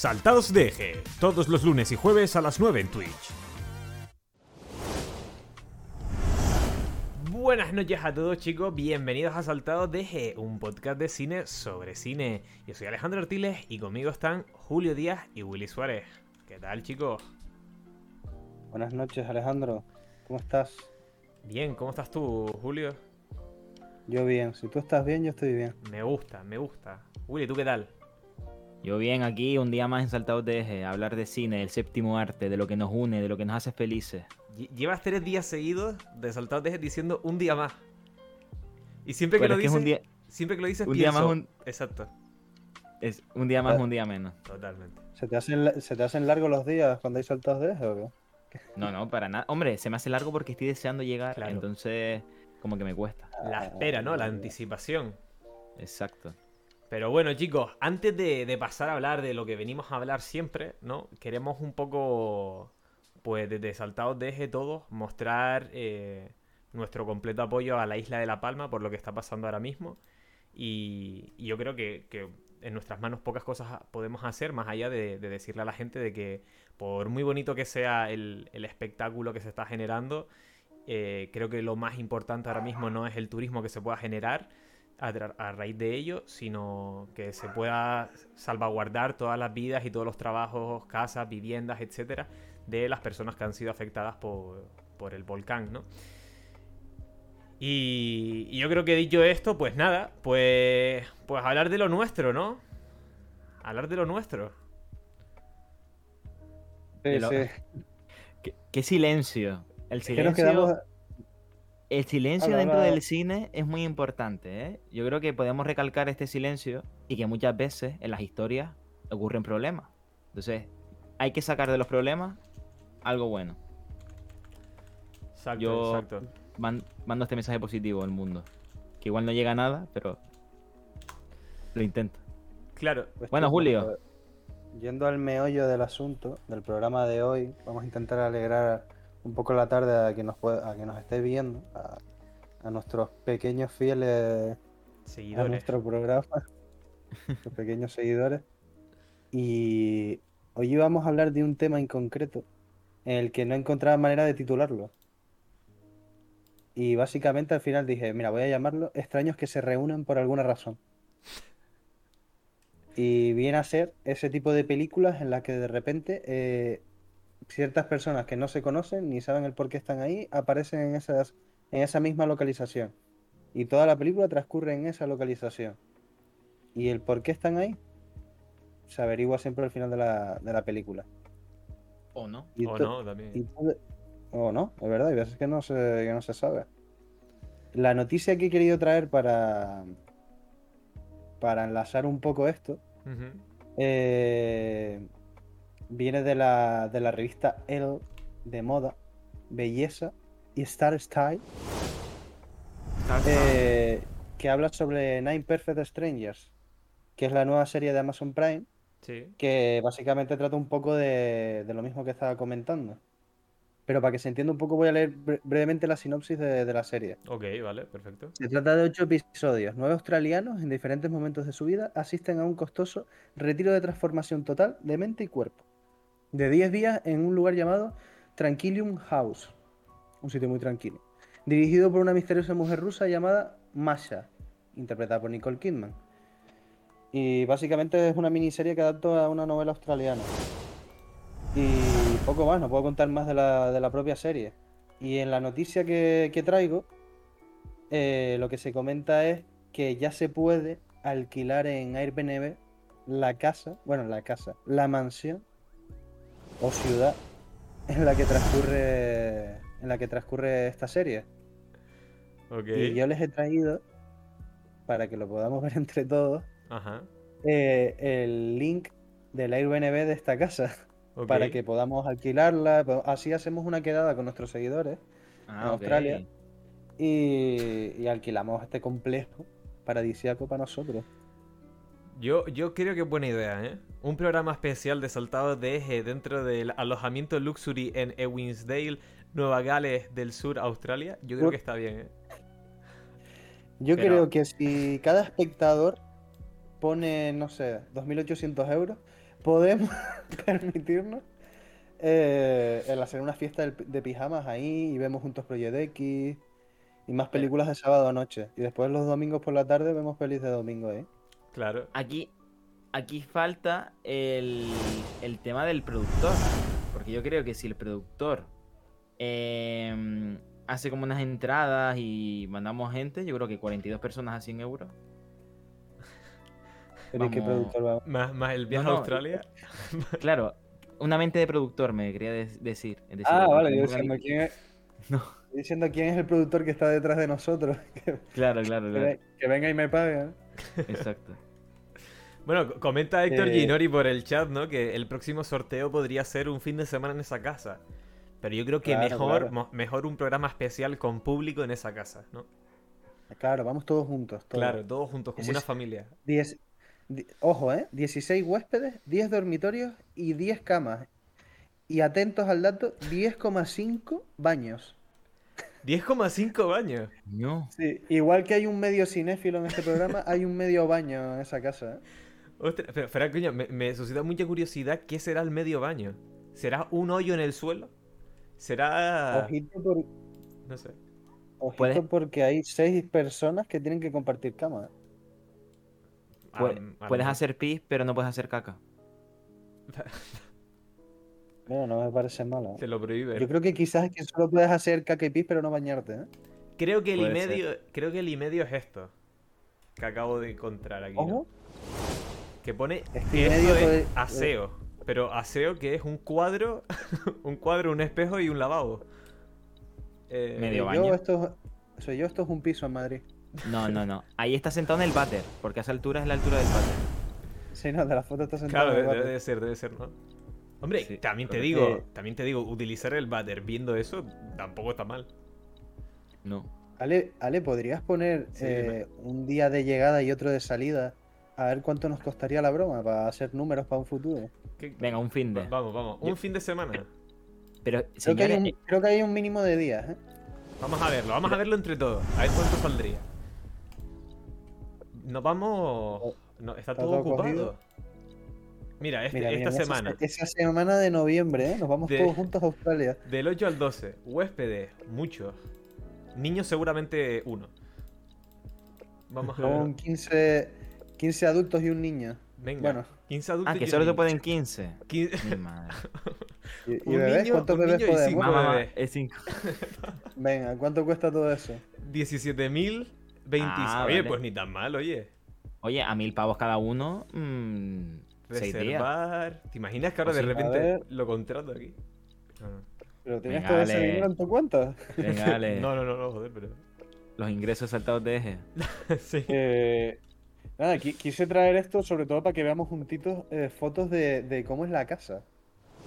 Saltados de Eje, todos los lunes y jueves a las 9 en Twitch. Buenas noches a todos chicos, bienvenidos a Saltados de Eje, un podcast de cine sobre cine. Yo soy Alejandro Artiles y conmigo están Julio Díaz y Willy Suárez. ¿Qué tal chicos? Buenas noches Alejandro, ¿cómo estás? Bien, ¿cómo estás tú Julio? Yo bien, si tú estás bien, yo estoy bien. Me gusta, me gusta. Willy, ¿tú qué tal? Yo bien, aquí un día más en Saltados de Eje, hablar de cine, del séptimo arte, de lo que nos une, de lo que nos hace felices. Llevas tres días seguidos de Saltados de Eje diciendo un día más. Y siempre que Pero lo que dices, un día- siempre que lo dices un día más, un- Exacto, Es un día más, Ah. un día menos. totalmente. ¿Se te hacen, ¿se te hacen largos los días cuando hay saltados de eje o qué? No, no, para nada. Hombre, se me hace largo porque estoy deseando llegar, Claro. entonces como que me cuesta. La espera, ¿no? La anticipación. Exacto. Pero bueno, chicos, antes de, pasar a hablar de lo que venimos a hablar siempre, ¿no? Queremos un poco, pues desde Saltados de todos, mostrar eh, nuestro completo apoyo a la isla de La Palma por lo que está pasando ahora mismo. Y, yo creo que, en nuestras manos pocas cosas podemos hacer, más allá de, de decirle a la gente de que por muy bonito que sea el, el espectáculo que se está generando, eh, creo que lo más importante ahora mismo no es el turismo que se pueda generar, a, tra- a raíz de ello, sino que se pueda salvaguardar todas las vidas y todos los trabajos, casas, viviendas, etcétera, de las personas que han sido afectadas por, por el volcán, ¿no? Y, y yo creo que dicho esto, pues nada, pues, pues hablar de lo nuestro, ¿no? Hablar de lo nuestro. Sí, lo- sí. ¿Qué, qué silencio. El Es que nos silencio, quedamos... el silencio dentro del cine es muy importante, ¿eh? Yo creo que podemos recalcar este silencio y que muchas veces en las historias ocurren problemas. Entonces, hay que sacar de los problemas algo bueno. Exacto, Yo- exacto. Man- mando este mensaje positivo al mundo. Que igual no llega a nada, pero lo intento. Claro, pues, Bueno, Julio. Yendo al meollo del asunto, del programa de hoy, vamos a intentar alegrar un poco la tarde a quien nos, puede- a quien nos esté viendo, a, a nuestros pequeños fieles a nuestro programa, los pequeños seguidores. Y hoy vamos a hablar de un tema en concreto en el que no encontraba manera de titularlo. Y básicamente al final dije, mira, voy a llamarlo Extraños que se reúnen por alguna razón. Y viene a ser ese tipo de películas en las que de repente eh, ciertas personas que no se conocen ni saben el por qué están ahí aparecen en esas, en esa misma localización. Y toda la película transcurre en esa localización. Y el por qué están ahí se averigua siempre al final de la, de la película. ¿O no? Y O no, también. O no, es verdad, hay veces que no se, que no se sabe. La noticia que he querido traer para, para enlazar un poco esto eh, viene de la, de la revista Elle de moda, belleza y Star Style, eh, que habla sobre Nine Perfect Strangers, que es la nueva serie de Amazon Prime, Sí. que básicamente trata un poco de, de lo mismo que estaba comentando. Pero para que se entienda un poco voy a leer bre- brevemente la sinopsis de, de la serie. Ok, vale, perfecto. Se trata de ocho episodios. Nueve australianos en diferentes momentos de su vida asisten a un costoso retiro de transformación total de mente y cuerpo. De 10 días en un lugar llamado Tranquilium House. Un sitio muy tranquilo. Dirigido por una misteriosa mujer rusa llamada Masha, interpretada por Nicole Kidman. Y básicamente es una miniserie que adapta a una novela australiana. Y poco más, no puedo contar más de la, de la propia serie. Y en la noticia que, que traigo, eh, lo que se comenta es que ya se puede alquilar en Airbnb la casa, bueno, la casa, la mansión o ciudad en la que transcurre en la que transcurre esta serie. Ok. Y yo les he traído para que lo podamos ver entre todos Ajá. eh, el link del Airbnb de esta casa para que podamos alquilarla. po- Así hacemos una quedada con nuestros seguidores Ah, En. Australia. y, y alquilamos este complejo paradisíaco para nosotros. Yo, yo creo que es buena idea, ¿eh? Un programa especial de saltados de eje dentro del alojamiento Luxury en Ewinsdale, Nueva Gales del Sur, Australia. Yo creo que está bien, ¿eh? Yo Pero- creo que si cada espectador pone, no sé, 2.800 euros, podemos permitirnos eh, el hacer una fiesta de pijamas ahí y vemos juntos Project X y más películas de sábado a noche. Y después los domingos por la tarde vemos pelis de domingo, ¿eh? Claro. Aquí, aquí falta el, el tema del productor. Porque yo creo que si el productor em, hace como unas entradas y mandamos gente, yo creo que 42 personas a 100 euros. Pero ¿y qué Vamos. productor va? Más, más el viaje No, a Australia. Claro, una mente de productor me quería de- decir. Es decir, Ah, vale, yo diciendo quién es. No. Estoy diciendo quién es el productor que está detrás de nosotros. Claro, claro, que claro. que venga y me pague. Exacto. Bueno, co- comenta Héctor Eh. Ginori por el chat, ¿no? Que el próximo sorteo podría ser un fin de semana en esa casa. Pero yo creo que Claro, mejor, claro. mejor un programa especial con público en esa casa, ¿no? Claro, vamos todos juntos. todos. Claro, todos juntos, como una familia. Diez- di- ojo, ¿eh? 16 huéspedes, 10 dormitorios y 10 camas. Y atentos al dato, 10,5 baños. 10,5 baños. No. Sí, igual que hay un medio cinéfilo en este programa, hay un medio baño en esa casa. ¿eh? Ostras, pero, pero, coño, me, me suscita mucha curiosidad. ¿Qué será el medio baño? ¿Será un hoyo en el suelo? ¿Será...? Ojito, por- No sé. ojito porque hay 6 personas que tienen que compartir cama. ¿eh? Ah, puedes mejor. hacer pis, pero no puedes hacer caca. Bueno, no me parece malo. ¿eh? Te lo prohíbe. Yo creo que quizás es que solo puedes hacer caca y pis, pero no bañarte. ¿eh? Creo que el Puede medio, creo que el medio es esto. Que acabo de encontrar aquí. ¿no? Ojo, Que pone Este que esto medio es puede- aseo. Pero aseo que es un cuadro, un cuadro, un espejo y un lavabo. Eh, Medio soy yo, baño. esto, soy yo, esto es un piso en Madrid. No, no, no. Ahí está sentado en el váter, porque a esa altura es la altura del váter. Sí, no, de la foto está sentado. Claro, en el debe, debe ser, debe ser, ¿no? Hombre, Sí, también te digo, que- también te digo, utilizar el váter viendo eso tampoco está mal. No. Ale, Ale, ¿podrías poner Sí, eh, un día de llegada y otro de salida? A ver cuánto nos costaría la broma para hacer números para un futuro. ¿Qué- Venga, un fin de. Va- Vamos, vamos. Un Yo- fin de semana. Pero, Creo que, hay señores, un, creo que hay un mínimo de días. ¿eh? Vamos a verlo, vamos a verlo entre todos. A ver cuánto saldría. Nos vamos. No, está Está todo todo ocupado. cogido. Mira, este- Mira, esta mira, esa- semana, Esa, semana de noviembre, ¿eh? Nos vamos De- todos juntos a Australia. del 8 al 12, huéspedes, muchos. Niños, seguramente uno. Vamos a Con ver. 15, 15 adultos y un niño. Venga, Bueno, 15 adultos. Ah, que y solo se pueden 15. 15 Mi madre. ¿y, y Un bebés? niño- ¿Cuántos un bebés podemos? cinco Mamá, bebés. es cinco. Venga, ¿cuánto cuesta todo eso? 17.026. Ah, oye, vale. pues ni tan mal, oye. Oye, a mil pavos cada uno. mm, días. Reservar. ¿Te imaginas que ahora Pues de. A repente ver. lo contrato aquí? ¿Pero tienes Venga, todo ese dinero en tu cuenta? Venga, dale. No, no, no, no, joder, pero. Los ingresos saltados de eje. sí. Eh, nada, qui- quise traer esto sobre todo para que veamos juntitos eh, fotos de, de cómo es la casa.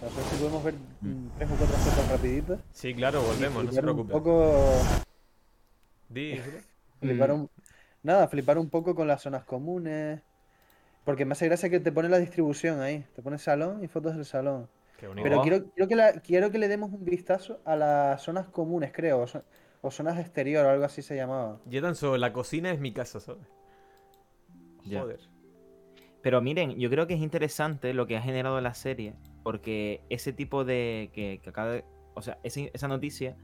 No sé si podemos ver mm, tres o cuatro fotos rapiditas. Sí, claro, y volvemos, no se flipar un poco, Di, flipar Mm. un- nada, flipar un poco con las zonas comunes. Porque me hace gracia que te pone la distribución ahí. Te pone salón y fotos del salón. Qué bonito. Pero quiero, quiero, que la- quiero que le demos un vistazo a las zonas comunes, creo. O, zo- o zonas exterior o algo así se llamaba. Yo tan solo, la cocina es mi casa, ¿sabes? Ya. Joder. Pero miren, yo creo que es interesante lo que ha generado la serie, porque ese tipo de. que, que acaba de- O sea, ese- esa noticia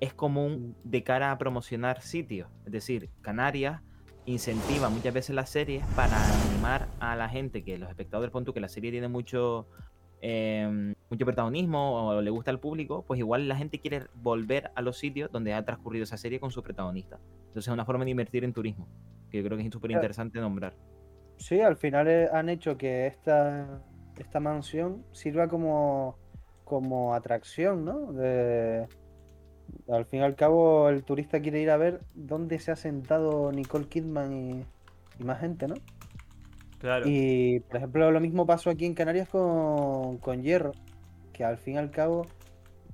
es común de cara a promocionar sitios. Es decir, Canarias incentiva muchas veces las series para animar a la gente, que los espectadores, pon tú que la serie tiene mucho. eh, mucho protagonismo o le gusta al público, pues igual la gente quiere volver a los sitios donde ha transcurrido esa serie con su protagonista. Entonces es una forma de invertir en turismo, que yo creo que es súper interesante nombrar. Sí, al final eh, han hecho que esta, esta mansión sirva como, como atracción, ¿no? De, al fin y al cabo, el turista quiere ir a ver dónde se ha sentado Nicole Kidman y, y más gente, ¿no? Claro. Y, por ejemplo, lo mismo pasó aquí en Canarias con, con Hierro, que al fin y al cabo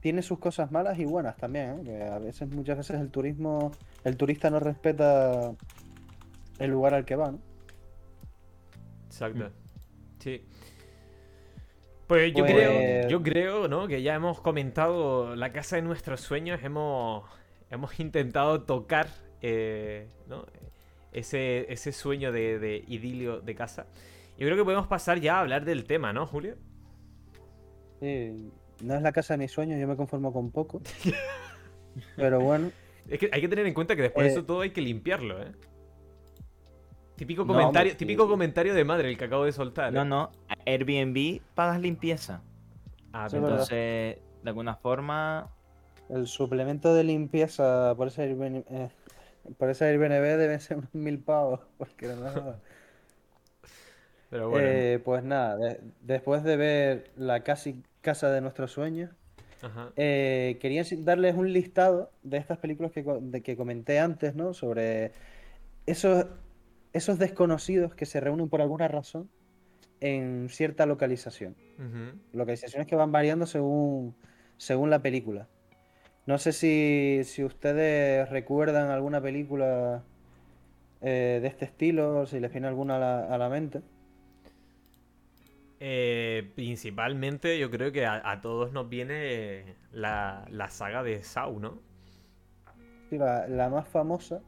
tiene sus cosas malas y buenas también, ¿eh? Que a veces, muchas veces el turismo, el turista no respeta el lugar al que va, ¿no? Exacto. Sí. Pues yo Pues- creo, yo creo, ¿no? Que ya hemos comentado la casa de nuestros sueños, hemos, hemos intentado tocar, eh, ¿no? Ese, ese sueño de, de idilio de casa. Yo creo que podemos pasar ya a hablar del tema, ¿no, Julio? Sí, no es la casa de mis sueños, yo me conformo con poco. Pero bueno, Es que hay que tener en cuenta que después de Eh, eso todo hay que limpiarlo, ¿eh? Típico comentario, típico sí. comentario de madre el que acabo de soltar. ¿eh? No, no. Airbnb pagas limpieza. Ah, Sí, verdad. Entonces, de alguna forma. el suplemento de limpieza por ese Airbnb, eh, por ese Airbnb deben ser unos mil pavos. Porque no, pero bueno. Eh, pues nada, de- después de ver la casi casa de nuestros sueños, Ajá. eh, quería darles un listado de estas películas que, de que comenté antes, ¿no? Sobre esos, esos desconocidos que se reúnen por alguna razón en cierta localización. Localizaciones que van variando según, según la película. No sé si, si ustedes recuerdan alguna película eh, de este estilo, si les viene alguna a la, a la mente. Eh, principalmente yo creo que a, a todos nos viene la, la saga de Saw, ¿no? Sí, la, la más famosa,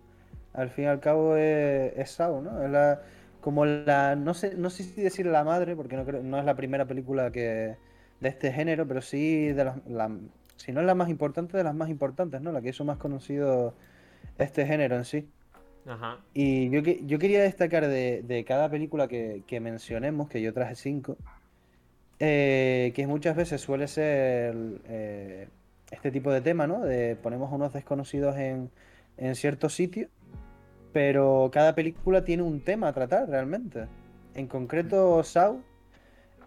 al fin y al cabo, es, es Saw, ¿no? Es la, como la, no sé, no sé si decir la madre, porque no, creo, no es la primera película que, de este género, pero sí de las, la, si no es la más importante, de las más importantes, ¿no? La que hizo más conocido este género en sí. Ajá. Y yo, yo quería destacar de, de cada película que, que mencionemos, que yo traje cinco, eh, que muchas veces suele ser eh, este tipo de tema, ¿no? De ponemos unos desconocidos en, en cierto sitio, pero cada película tiene un tema a tratar realmente. En concreto, Saw,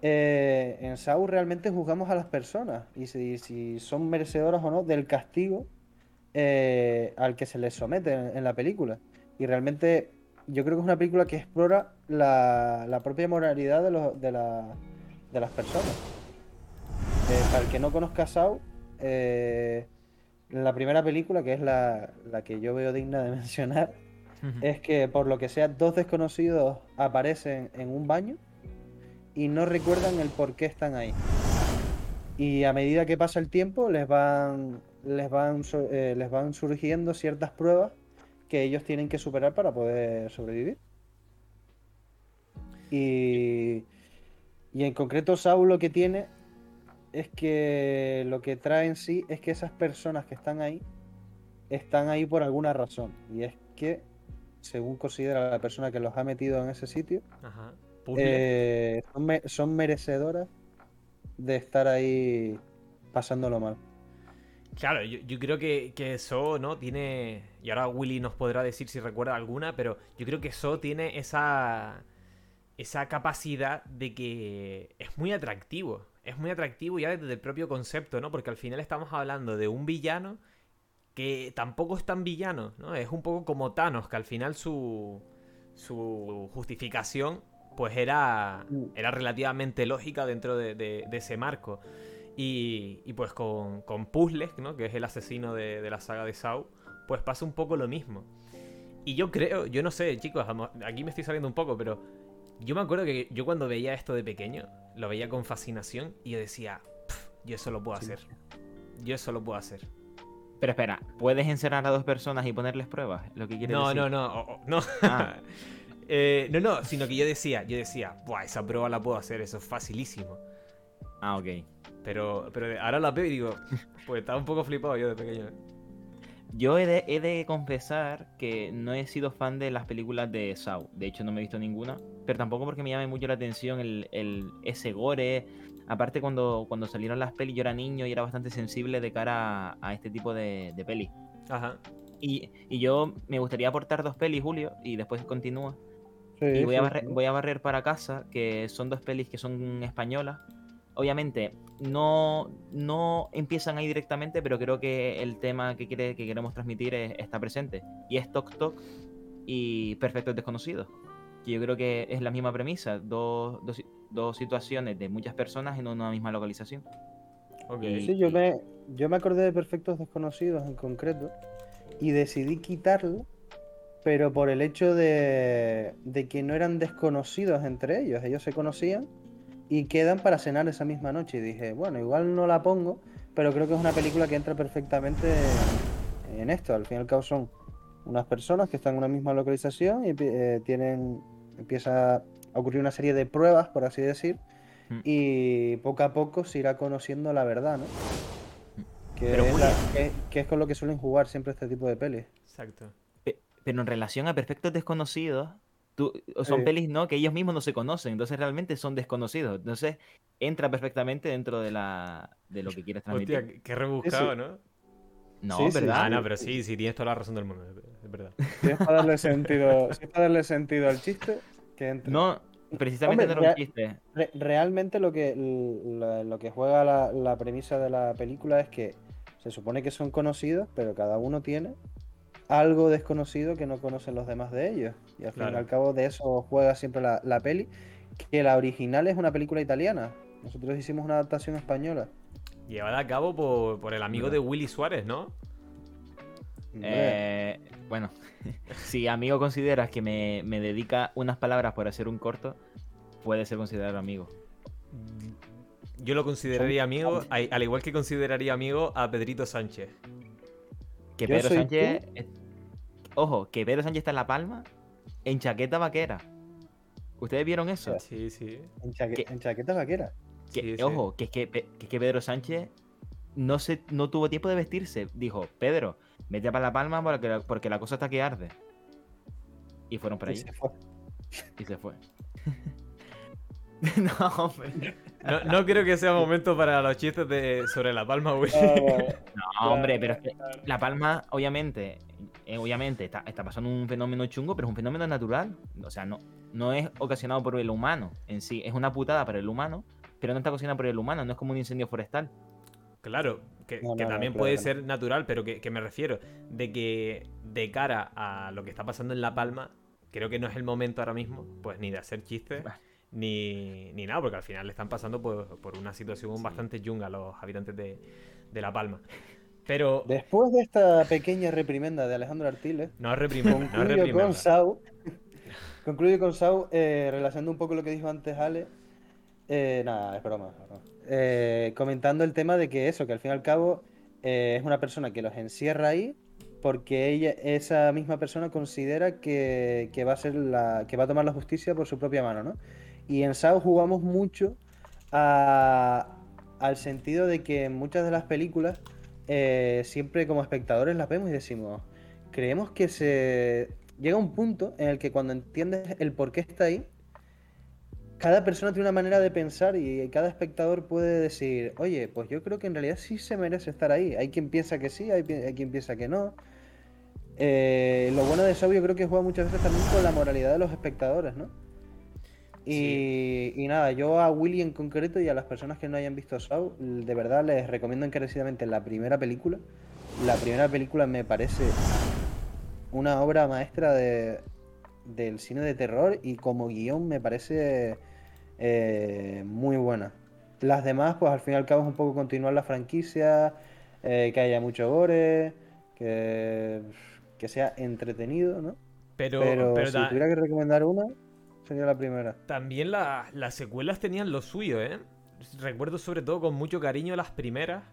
eh, en Saw realmente juzgamos a las personas y si, si son merecedoras o no del castigo eh, al que se les somete en- en la película. Y realmente yo creo que es una película que explora la, la propia moralidad de, los, de, la- de las personas. Eh, para el que no conozca a Saw, la primera película, que es la, la que yo veo digna de mencionar, es que por lo que sea, dos desconocidos aparecen en un baño y no recuerdan el por qué están ahí. Y a medida que pasa el tiempo, les van, les van, eh, les van surgiendo ciertas pruebas que ellos tienen que superar para poder sobrevivir. Y, y en concreto, Saul lo que tiene es que lo que trae en sí es que esas personas que están ahí están ahí por alguna razón. Y es que, según considera la persona que los ha metido en ese sitio, Ajá. Eh, son, me- son merecedoras de estar ahí pasándolo mal. Claro, yo, yo creo que, que eso, ¿no? Tiene. Y ahora Willy nos podrá decir si recuerda alguna, pero yo creo que eso tiene esa. Esa capacidad de que es muy atractivo. Es muy atractivo ya desde el propio concepto, ¿no? Porque al final estamos hablando de un villano que tampoco es tan villano, ¿no? Es un poco como Thanos, que al final su. su justificación, pues era. era relativamente lógica dentro de, de- de ese marco. Y, y pues con, con Puzzles, ¿no? que es el asesino de, de la saga de Saw, pues pasa un poco lo mismo. Y yo creo, yo no sé, chicos, aquí me estoy saliendo un poco, pero yo me acuerdo que yo cuando veía esto de pequeño, lo veía con fascinación y yo decía, "Pf, yo eso lo puedo hacer. Yo eso lo puedo hacer. Pero espera, ¿puedes encerrar a dos personas y ponerles pruebas? Lo que quieres No, decir. no, no, o- o- no. Ah. Eh, no, no, sino que yo decía, yo decía, Buah, esa prueba la puedo hacer, eso es facilísimo. Ah, ok. Pero, pero ahora la veo y digo, pues estaba un poco flipado yo de pequeño. Yo he de, he de confesar que no he sido fan de las películas de Saw. De hecho, no me he visto ninguna. Pero tampoco porque me llame mucho la atención el, el- ese gore. Aparte, cuando, cuando salieron las pelis, yo era niño y era bastante sensible de cara a, a este tipo de, de pelis. Ajá. Y, y yo me gustaría aportar dos pelis, Julio, y después continúa. Sí, Y voy a, barrer, sí. voy a barrer para casa, que son dos pelis que son españolas. Obviamente, no, no empiezan ahí directamente, pero creo que el tema que, quiere, que queremos transmitir es- está presente. Y es Tok Tok y Perfectos Desconocidos. Que yo creo que es la misma premisa, dos, dos, dos situaciones de muchas personas en una misma localización. Ok. Y- Sí, yo me, yo me acordé de Perfectos Desconocidos en concreto y decidí quitarlo, pero por el hecho de, de que no eran desconocidos entre ellos, ellos se conocían y quedan para cenar esa misma noche. Y dije, bueno, igual no la pongo, pero creo que es una película que entra perfectamente en, en esto. Al fin y al cabo son unas personas que están en una misma localización y eh, tienen, empieza ocurrir una serie de pruebas, por así decir, Mm. y poco a poco se irá conociendo la verdad, ¿no? Que, Pero es, muy la- bien. que- que es con lo que suelen jugar siempre este tipo de pelis. Exacto. Pe- Pero en relación a perfectos desconocidos, tú, son Sí. pelis no que ellos mismos no se conocen, entonces realmente son desconocidos. Entonces entra perfectamente dentro de la de lo que quieres transmitir. Hostia, qué- qué rebuscado, Sí, sí. ¿no? No, sí, sí, ¿verdad? Ah, no, pero sí, sí, tienes toda la razón del mundo, es verdad. Si es para darle sentido, si es para darle sentido al chiste, que entre. No, precisamente Hombre, no un chiste. Re- realmente lo que, lo, lo que juega la, la premisa de la película es que se supone que son conocidos, pero cada uno tiene algo desconocido que no conocen los demás de ellos. Y al fin y Claro. al cabo de eso juega siempre la, la peli, que la original es una película italiana. Nosotros hicimos una adaptación española. Llevada a cabo por, por el amigo de Willy Suárez, ¿no? Eh, bueno, si amigo consideras que me, me dedica unas palabras por hacer un corto, puede ser considerado amigo. Yo lo consideraría amigo, al al igual que consideraría amigo a Pedrito Sánchez. Que Pedro Sánchez. Ojo, que Pedro Sánchez está en La Palma en chaqueta vaquera. ¿Ustedes vieron eso? Sí, sí. en, chaque- que- en chaqueta vaquera. Que, Sí, sí. Ojo, que es que, que es que Pedro Sánchez no, se, no tuvo tiempo de vestirse. Dijo, Pedro, vete para La Palma porque la, porque la cosa está que arde. Y fueron para Y allí se fue. y se fue. no, hombre. No, no creo que sea momento para los chistes de, sobre la palma, güey. No, hombre, pero es que La Palma, obviamente, eh, obviamente está, está pasando un fenómeno chungo, pero es un fenómeno natural. O sea, no, no es ocasionado por el humano en sí. Es una putada para el humano, pero no está ocasionada por el humano. No es como un incendio forestal. Claro, que, No, que no, no, también puede ser natural, pero que, que me refiero de que de cara a lo que está pasando en La Palma, creo que no es el momento ahora mismo, pues ni de hacer chistes, Bah. ni, ni nada, porque al final le están pasando por, por una situación bastante chunga a los habitantes de, de La Palma. Pero Después de esta pequeña reprimenda de Alejandro Artiles, no es concluyo con Sau. concluyo con Sau, eh, relacionando un poco lo que dijo antes Ale. Eh, nada, es broma. Eh, comentando el tema de que eso, que al fin y al cabo eh, es una persona que los encierra ahí porque ella, esa misma persona considera que, que va a ser la, que va a tomar la justicia por su propia mano, ¿no? Y en Sau jugamos mucho al sentido de que en muchas de las películas eh, siempre como espectadores las vemos y decimos, creemos que se llega un punto en el que cuando entiendes el por qué está ahí, cada persona tiene una manera de pensar y cada espectador puede decir, oye, pues yo creo que en realidad sí se merece estar ahí. Hay quien piensa que sí, hay, quien piensa que no. Eh, lo bueno de Saw yo creo que juega muchas veces también con la moralidad de los espectadores, ¿no? Y, y nada, yo a Willy en concreto y a las personas que no hayan visto Saw, de verdad les recomiendo encarecidamente la primera película. La primera película me parece una obra maestra de, del cine de terror y como guion me parece eh, muy buena. Las demás, pues al fin y al cabo es un poco continuar la franquicia, eh, que haya mucho gore, que, que sea entretenido, ¿no? Pero, Pero, pero si ta- tuviera que recomendar una, sería la primera. también la- las secuelas tenían lo suyo, ¿eh? Recuerdo sobre todo con mucho cariño las primeras,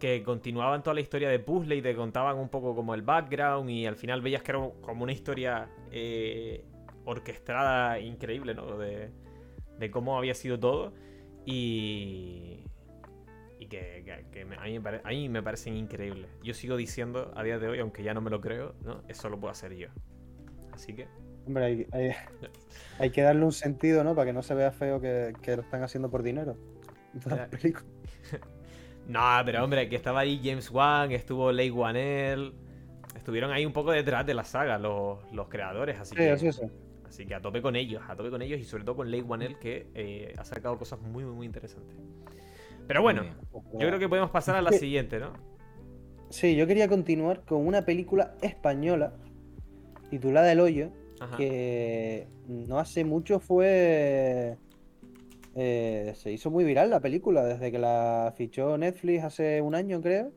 que continuaban toda la historia de puzzle y te contaban un poco como el background y al final veías que era como una historia eh, orquestada increíble, ¿no? De, de cómo había sido todo y... Y que, que- que me- a, mí me pare- a mí me parecen increíbles. Yo sigo diciendo a día de hoy, aunque ya no me lo creo, ¿no? Eso lo puedo hacer yo. Así que... Hombre, hay, hay- hay que darle un sentido, ¿no? Para que no se vea feo que, que lo están haciendo por dinero. No, pero hombre, que estaba ahí James Wan, estuvo Leigh Whannell. Estuvieron ahí un poco detrás de la saga los, los creadores, así Sí, que, eso sí. Así que a tope con ellos, a tope con ellos y sobre todo con Leigh Whannell que eh, ha sacado cosas muy, muy, muy interesantes. Pero bueno, yo creo que podemos pasar a la siguiente, ¿no? Sí, yo quería continuar con una película española titulada El Hoyo, Ajá. que no hace mucho fue... eh, se hizo muy viral la película, desde que la fichó Netflix hace un año, creo.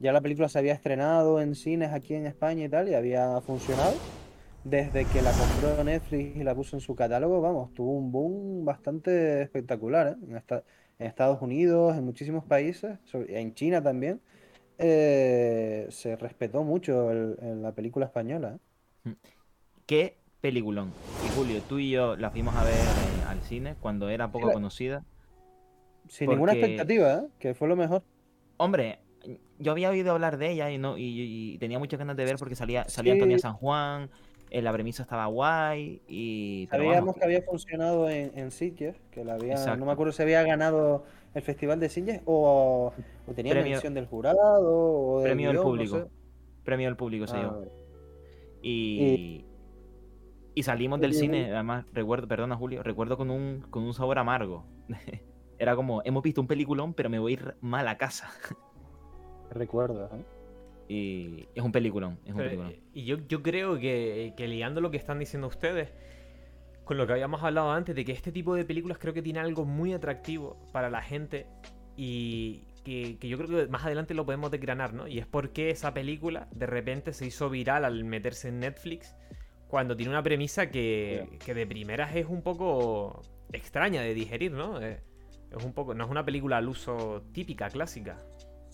Ya la película se había estrenado en cines aquí en España y tal, y había funcionado. Desde que la compró Netflix y la puso en su catálogo, vamos, tuvo un boom bastante espectacular, ¿eh? En, esta- en Estados Unidos, en muchísimos países, sobre- en China también. eh, se respetó mucho el- en la película española. ¿eh? ¿Qué peliculón? Y Julio, tú y yo la fuimos a ver eh, al cine cuando era poco la- conocida. Sin ninguna expectativa, ¿eh? Que fue lo mejor. Hombre, yo había oído hablar de ella y no y, y tenía muchas ganas de ver porque salía, salía Sí. Antonia San Juan, la premisa estaba guay y... Sabíamos vamos, que había funcionado en, en Sitges, que la había, no me acuerdo si había ganado el festival de Sitges o, o tenía Premio- mención del jurado o del Premio del no público. sé. premio del público se Ah, llevó. vale. Y, y salimos del cine, además, recuerdo, perdona Julio, recuerdo con un, con un sabor amargo. Era como, hemos visto un peliculón, pero me voy a ir mal a casa. Recuerdo, ¿eh? Y es un peliculón, es un Pero, peliculón. y yo, yo creo que, que liando lo que están diciendo ustedes, con lo que habíamos hablado antes, de que este tipo de películas creo que tiene algo muy atractivo para la gente y que, que yo creo que más adelante lo podemos desgranar, ¿no? Y es porque esa película de repente se hizo viral al meterse en Netflix cuando tiene una premisa que, que de primeras es un poco extraña de digerir, ¿no? Eh, Es un poco, no es una película al uso típica, clásica.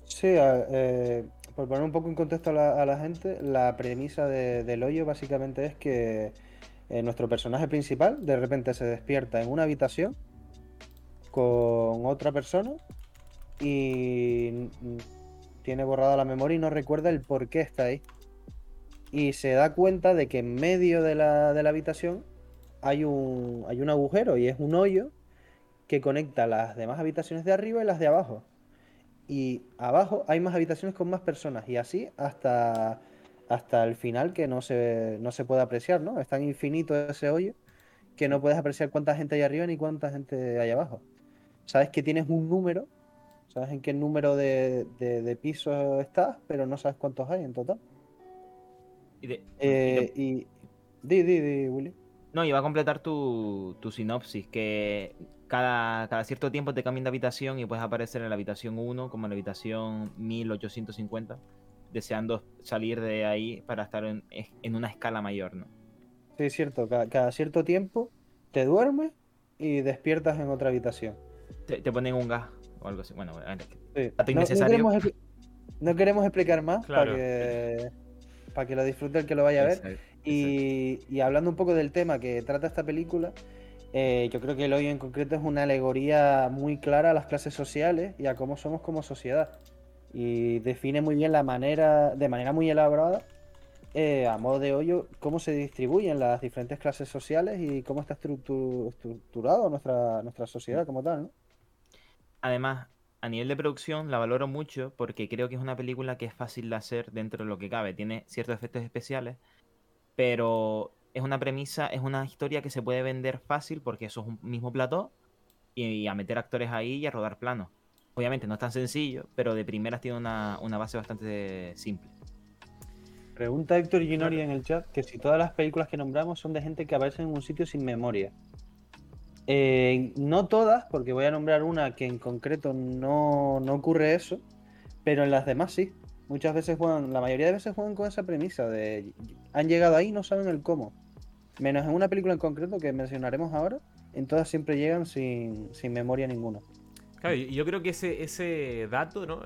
Sí, a- eh, por poner un poco en contexto a la, gente, la premisa de- del hoyo básicamente es que eh, nuestro personaje principal de repente se despierta en una habitación con otra persona y mm, tiene borrada la memoria y no recuerda el por qué está ahí. Y se da cuenta de que en medio de la, de la habitación hay un, hay un agujero y es un hoyo que conecta las demás habitaciones de arriba y las de abajo y abajo hay más habitaciones con más personas y así hasta, hasta el final que no se, no se puede apreciar, ¿no? Es tan infinito ese hoyo que no puedes apreciar cuánta gente hay arriba ni cuánta gente hay abajo. Sabes que tienes un número, sabes en qué número de, de- de pisos estás, pero no sabes cuántos hay en total. Y de- Eh, y... Di, di, di, Willy. No, iba a completar tu, tu sinopsis, que cada, cada cierto tiempo te cambian de habitación y puedes aparecer en la habitación 1 como en la habitación 1850, deseando salir de ahí para estar en, en una escala mayor, ¿no? Sí, es cierto, cada, cada cierto tiempo te duermes y despiertas en otra habitación. Te, te ponen un gas o algo así. Bueno, a ver, Sí. No, queremos, no queremos explicar más Claro. para que, para que lo disfrute el que lo vaya a ver. exacto, exacto. Y, y hablando un poco del tema que trata esta película, eh, yo creo que el hoyo en concreto es una alegoría muy clara a las clases sociales y a cómo somos como sociedad. Y define muy bien la manera, de manera muy elaborada, eh, a modo de hoyo, cómo se distribuyen las diferentes clases sociales y cómo está estructu- estructurado nuestra, nuestra sociedad como tal, ¿no? Además, a nivel de producción la valoro mucho porque creo que es una película que es fácil de hacer dentro de lo que cabe. Tiene ciertos efectos especiales, pero es una premisa, es una historia que se puede vender fácil porque eso es un mismo plató y, a meter actores ahí y a rodar planos. Obviamente no es tan sencillo, pero de primeras tiene una, una base bastante simple. Pregunta Héctor Ginori en el chat que si todas las películas que nombramos son de gente que aparece en un sitio sin memoria. Eh, no todas, porque voy a nombrar una que en concreto no, no ocurre eso, pero en las demás sí. Muchas veces juegan, la mayoría de veces juegan con esa premisa de han llegado ahí y no saben el cómo. Menos en una película en concreto que mencionaremos ahora, en todas siempre llegan sin, sin memoria ninguna. Claro, y yo creo que ese, ese dato, ¿no?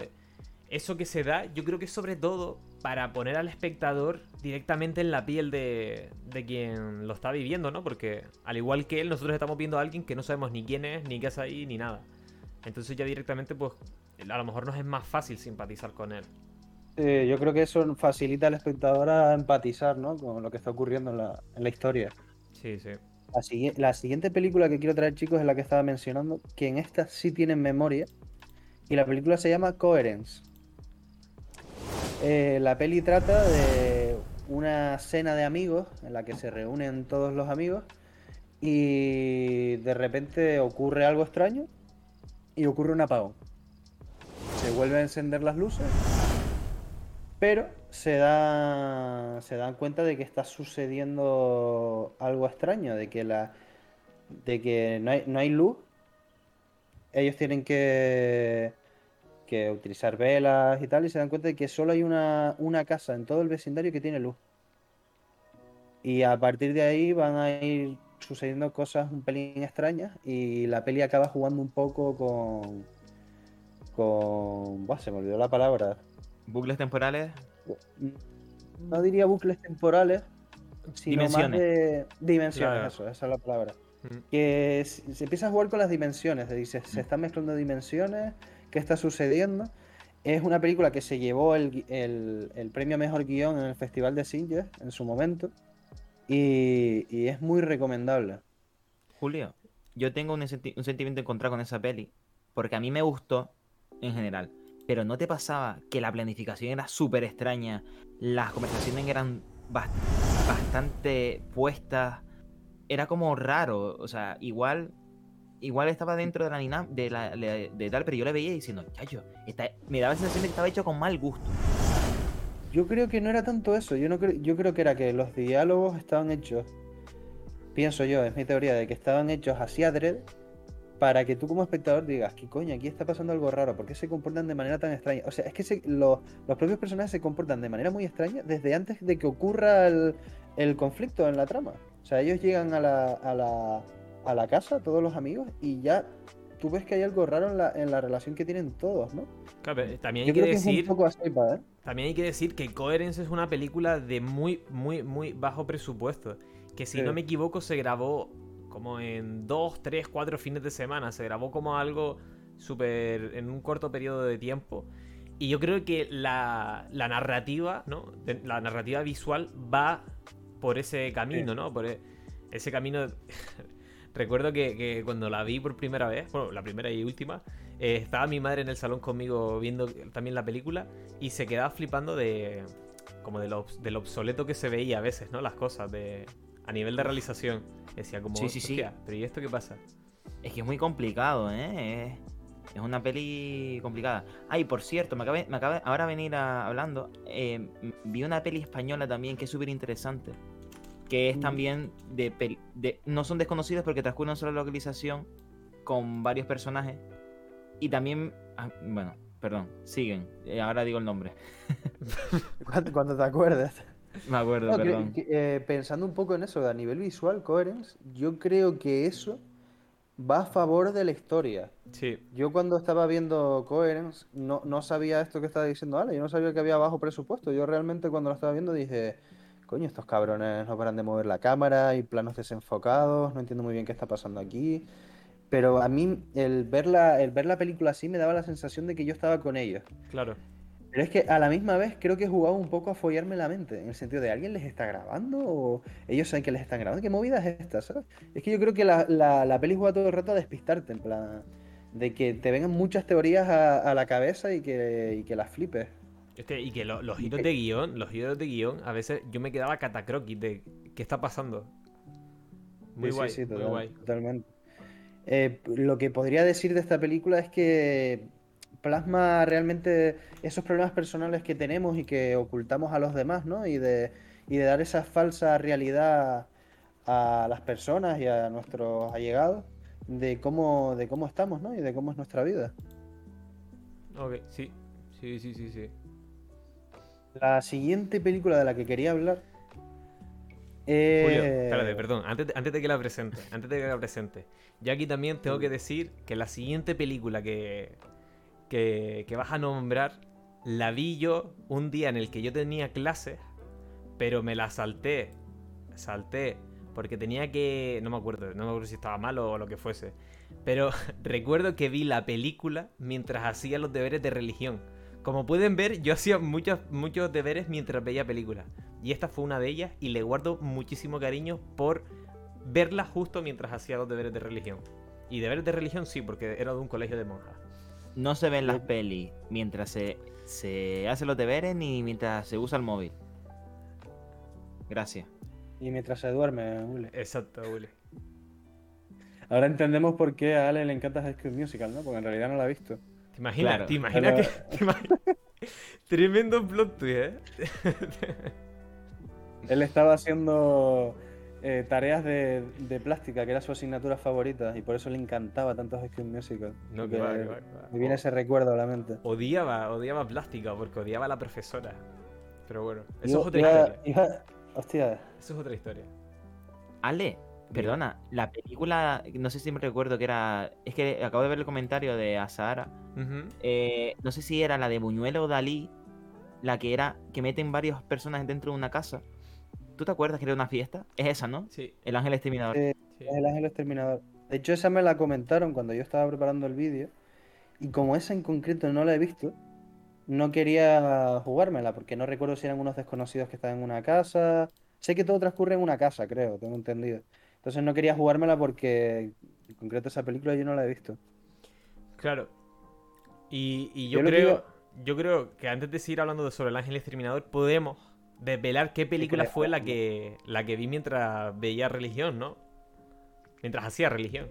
Eso que se da, yo creo que es sobre todo para poner al espectador directamente en la piel de, de quien lo está viviendo, ¿no? Porque al igual que él, nosotros estamos viendo a alguien que no sabemos ni quién es, ni qué hace ahí, ni nada. Entonces ya directamente, pues, a lo mejor nos es más fácil simpatizar con él. Eh, yo creo que eso facilita al espectador a empatizar ¿no? con lo que está ocurriendo en la, en la historia. Sí, sí. La, sigui- la siguiente película que quiero traer, chicos, es la que estaba mencionando, que en esta sí tienen memoria. Y la película se llama Coherence. Eh, la peli trata de una cena de amigos en la que se reúnen todos los amigos y de repente ocurre algo extraño y ocurre un apagón. Se vuelven a encender las luces, pero se, da, se dan cuenta de que está sucediendo algo extraño, de que, la, de que no, hay, no hay luz. Ellos tienen que, que utilizar velas y tal, y se dan cuenta de que solo hay una, una casa en todo el vecindario que tiene luz. Y a partir de ahí van a ir sucediendo cosas un pelín extrañas y la peli acaba jugando un poco con... con... Buah, se me olvidó la palabra. Bucles temporales, No diría bucles temporales, sino más Dimensiones. de dimensiones, Claro. eso, esa es la palabra. Mm. Que se, se empieza a jugar con las dimensiones, se dice, se están mezclando dimensiones, ¿qué está sucediendo? Es una película que se llevó el, el- el premio mejor guion en el Festival de Sitges en su momento y, y es muy recomendable. Julio, yo tengo un, senti- un sentimiento encontrado con esa peli, porque a mí me gustó en general, pero ¿no te pasaba que la planificación era súper extraña? Las conversaciones eran bas- bastante puestas, era como raro, o sea, igual igual estaba dentro de la dinam- de, la, de, de tal, pero yo le veía diciendo, chacho, me daba la sensación de que estaba hecho con mal gusto. Yo creo que no era tanto eso, yo, no creo, yo creo que era que los diálogos estaban hechos, pienso yo, es mi teoría, de que estaban hechos así adrede para que tú como espectador digas, ¿qué coño? Aquí está pasando algo raro, ¿por qué se comportan de manera tan extraña? O sea, es que se- lo- los propios personajes se comportan de manera muy extraña desde antes de que ocurra el, el conflicto en la trama. O sea, ellos llegan a la, a la, a la casa, todos los amigos, y ya tú ves que hay algo raro en la, en la relación que tienen todos, ¿no? Claro, pero también hay Yo que creo que es decir. un poco así, ¿eh? También hay que decir que Coherence es una película de muy, muy, muy bajo presupuesto. Que si Sí. no me equivoco se grabó como en dos, tres, cuatro fines de semana. Se grabó como algo súper en un corto periodo de tiempo. Y yo creo que la, la narrativa, ¿no? De- la narrativa visual va por ese camino, ¿no? Por e- ese camino. Recuerdo que, que cuando la vi por primera vez, bueno, la primera y última, eh, estaba mi madre en el salón conmigo viendo también la película y se quedaba flipando de como de lo, obs- de lo obsoleto que se veía a veces, ¿no? Las cosas de a nivel de realización. Decía como, Sí, sí, sí. "Hostia, pero ¿y esto qué pasa? Es que es muy complicado, ¿eh? Es, es una peli complicada. Ay, por cierto, me acabé, me acabé ahora venir a- hablando. eh, vi una peli española también que es súper interesante. Que es Mm. también de, pel- de. No son desconocidos porque transcurre en una sola localización con varios personajes. Y también. ah, bueno, perdón, siguen. eh, ahora digo el nombre. Cuando, cuando te acuerdes. Me acuerdo, No, que- perdón. que, eh, pensando un poco en eso, a nivel visual, Coherence, yo creo que eso va a favor de la historia. Sí, Yo cuando estaba viendo Coherence no, no sabía esto que estaba diciendo Ale, yo no sabía que había bajo presupuesto. Yo realmente cuando lo estaba viendo dije, coño, estos cabrones no paran de mover la cámara, hay planos desenfocados, no entiendo muy bien qué está pasando aquí. Pero a mí el ver la, el ver la película así me daba la sensación de que yo estaba con ellos. claro. Pero es que a la misma vez creo que jugaba un poco a follarme la mente, en el sentido de ¿alguien les está grabando? ¿O ellos saben que les están grabando? ¿Qué movida es esta? ¿sabes? Es que yo creo que la, la, la peli juega todo el rato a despistarte, en plan, de que te vengan muchas teorías a, a la cabeza y que, y que las flipes. Este, y que lo- los giros de guion, los giros de guion, a veces yo me quedaba catacroquis de qué está pasando. Muy Sí, guay, sí, sí, muy total- guay. totalmente. Eh, lo que podría decir de esta película es que plasma realmente esos problemas personales que tenemos y que ocultamos a los demás, ¿no? Y de, y de dar esa falsa realidad a las personas y a nuestros allegados de cómo, de cómo estamos, ¿no? Y de cómo es nuestra vida. Ok, sí. Sí, sí, sí, sí. La siguiente película de la que quería hablar Julio, eh, espérate, perdón, antes de, antes de que la presente, antes de que la presente. Yo aquí también tengo que decir que la siguiente película que, que, vas a nombrar, la vi yo un día en el que yo tenía clases, pero me la salté. Salté, porque tenía que... No me acuerdo, no me acuerdo si estaba malo o lo que fuese. Pero recuerdo que vi la película mientras hacía los deberes de religión. Como pueden ver, yo hacía muchos, muchos deberes mientras veía películas. Y esta fue una de ellas y le guardo muchísimo cariño por verla justo mientras hacía los deberes de religión. Y deberes de religión sí, porque era de un colegio de monjas. No se ven las pelis mientras se, se hace los deberes ni mientras se usa el móvil. Gracias. y mientras se duerme, Ule. Exacto, Uli. Ahora entendemos por qué a Ale le encanta High School Musical, ¿no? Porque en realidad no la ha visto. ¿Te imaginas? Claro. ¿Te imaginas Pero- que.? te imaginas- Tremendo plot twist, ¿eh? Él estaba haciendo eh, tareas de, de plástica, que era su asignatura favorita, y por eso le encantaba tanto High School Musical. No, que va, que va, que va. Me viene ese recuerdo a la mente. Odiaba, odiaba plástica porque odiaba a la profesora. Pero bueno, eso es otra iba- historia. iba- hostia, Eso es otra historia. Ale, perdona, la película, no sé si me recuerdo que era. Es que acabo de ver el comentario de Asahara. Eh, no sé si era la de Buñuelo o Dalí, la que era que meten varias personas dentro de una casa. ¿Tú te acuerdas que era una fiesta? Es esa, ¿no? Sí, El ángel exterminador. Eh, sí. Es el ángel exterminador. De hecho, esa me la comentaron cuando yo estaba preparando el vídeo. Y como esa en concreto no la he visto, no quería jugármela, porque no recuerdo si eran unos desconocidos que estaban en una casa. Sé que todo transcurre en una casa, creo, tengo entendido. Entonces no quería jugármela porque en concreto esa película yo no la he visto. Claro. Y, y yo, Yo lo que creo, yo creo que antes de seguir hablando de- sobre el ángel exterminador, podemos desvelar qué película fue la que, la que vi mientras veía religión, ¿no? Mientras hacía religión.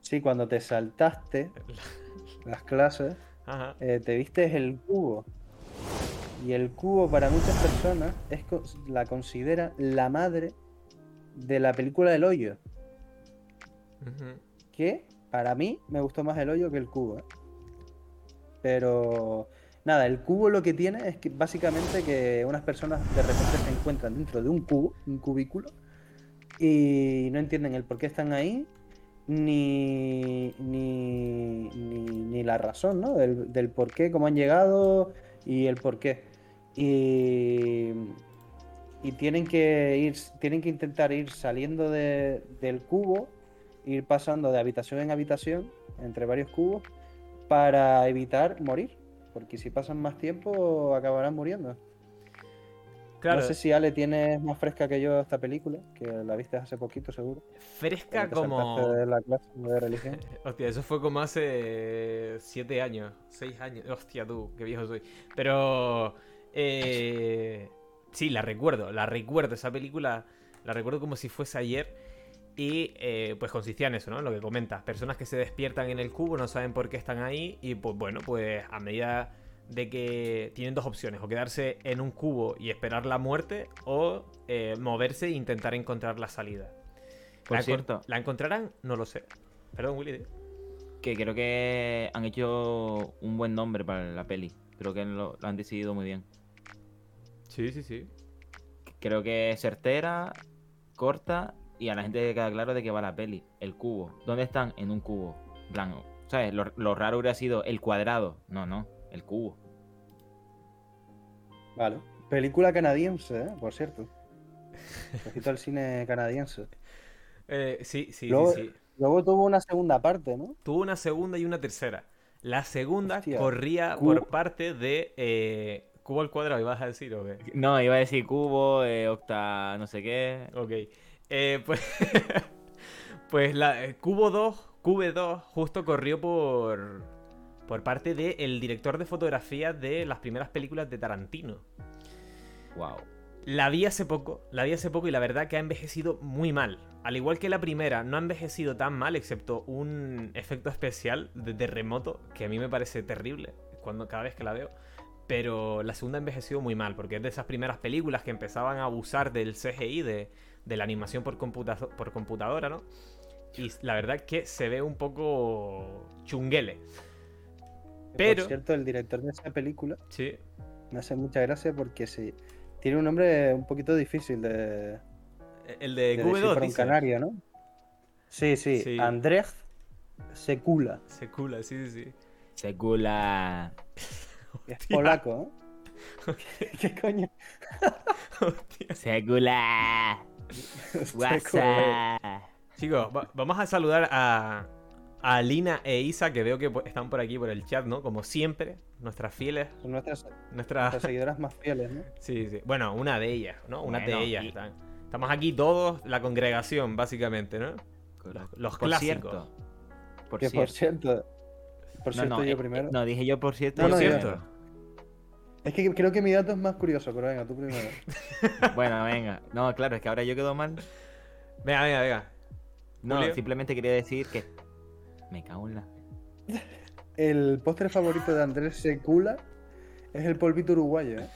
Sí, cuando te saltaste las clases, eh, te viste el cubo. Y el cubo para muchas personas es, la considera la madre de la película del hoyo. Que para mí me gustó más el hoyo que el cubo. ¿eh? Pero nada, el cubo lo que tiene es que básicamente que unas personas de repente se encuentran dentro de un cubo, un cubículo, y no entienden el por qué están ahí, ni, ni, ni, la razón, ¿no? Del, del por qué, cómo han llegado y el por qué. Y, y tienen que ir, tienen que intentar ir saliendo de- del cubo ir pasando de habitación en habitación entre varios cubos para evitar morir. Porque si pasan más tiempo acabarán muriendo. Claro, No sé si Ale tienes más fresca que yo esta película, que la viste hace poquito seguro. fresca como... de la clase de religión. Hostia, eso fue como hace siete años, seis años. Hostia, tú, qué viejo soy. Pero eh, sí, la recuerdo, la recuerdo. Esa película la recuerdo como si fuese ayer. Y eh, pues consistía en eso, ¿no? Lo que comentas. Personas que se despiertan en el cubo, no saben por qué están ahí. Y pues bueno, pues a medida de que tienen dos opciones. O quedarse en un cubo y esperar la muerte. O eh, moverse e intentar encontrar la salida. Por la, cierto. ¿La encontrarán? No lo sé. Perdón, Willy. Que creo que han hecho un buen nombre para la peli. Creo que lo, lo han decidido muy bien. Sí, sí, sí. Creo que es certera, corta y a la gente le queda claro de qué va la peli. El cubo. ¿Dónde están? En un cubo. Plan, ¿sabes? Lo, lo raro hubiera sido el cuadrado. No, no, el cubo. Vale. Película canadiense, ¿eh? por cierto. Ojito al cine canadiense. Eh, sí, sí, Luego- sí, sí. Luego tuvo una segunda parte, ¿no? Tuvo una segunda y una tercera. La segunda Hostia, corría cubo. por parte de eh, Cubo al cuadrado, ¿ibas a decir o qué? No, iba a decir cubo, eh, octa, no sé qué. Ok. Eh, pues pues la eh, Cubo 2, Cube 2, justo corrió por, por parte del director de fotografía de las primeras películas de Tarantino. Wow. La vi hace poco, la vi hace poco y la verdad que ha envejecido muy mal. Al igual que la primera, no ha envejecido tan mal, excepto un efecto especial de terremoto que a mí me parece terrible cuando cada vez que la veo. Pero la segunda ha envejecido muy mal, porque es de esas primeras películas que empezaban a abusar del CGI, de, de la animación por, computa- por computadora, ¿no? Y la verdad que se ve un poco chunguele. Pero- Por cierto, el director de esa película Sí, me hace mucha gracia porque sí, tiene un nombre un poquito difícil de, el de de Cube 2, descifrar en dice. canario, ¿no? Sí, sí, Sí. Andrzej Sekula. Se cula, sí, sí, sí. Secula. Es Hostia. polaco, ¿eh? ¿Qué coño? Hostia. Secula. WhatsApp. Chicos, va- vamos a saludar a, a Lina e Isa, que veo que están por aquí por el chat, ¿no? Como siempre, nuestras fieles, Son nuestras, nuestras... nuestras seguidoras más fieles, ¿no? Sí, sí. Bueno, una de ellas, ¿no? Una Bueno, de ellas. y- están. Estamos aquí todos, la congregación, básicamente, ¿no? Los, los Por clásicos. cierto. Por que por cierto. cierto, por No, cierto no, yo eh, primero. No, dije yo por cierto. No, Por cierto. Es que creo que mi dato es más curioso, pero venga, tú primero. Bueno, venga. No, claro, es que ahora yo quedo mal. Venga, venga, venga. No, Julio. simplemente quería decir que. Me cago en la. El postre favorito de Andrés Sekula es el polvito uruguayo, ¿eh?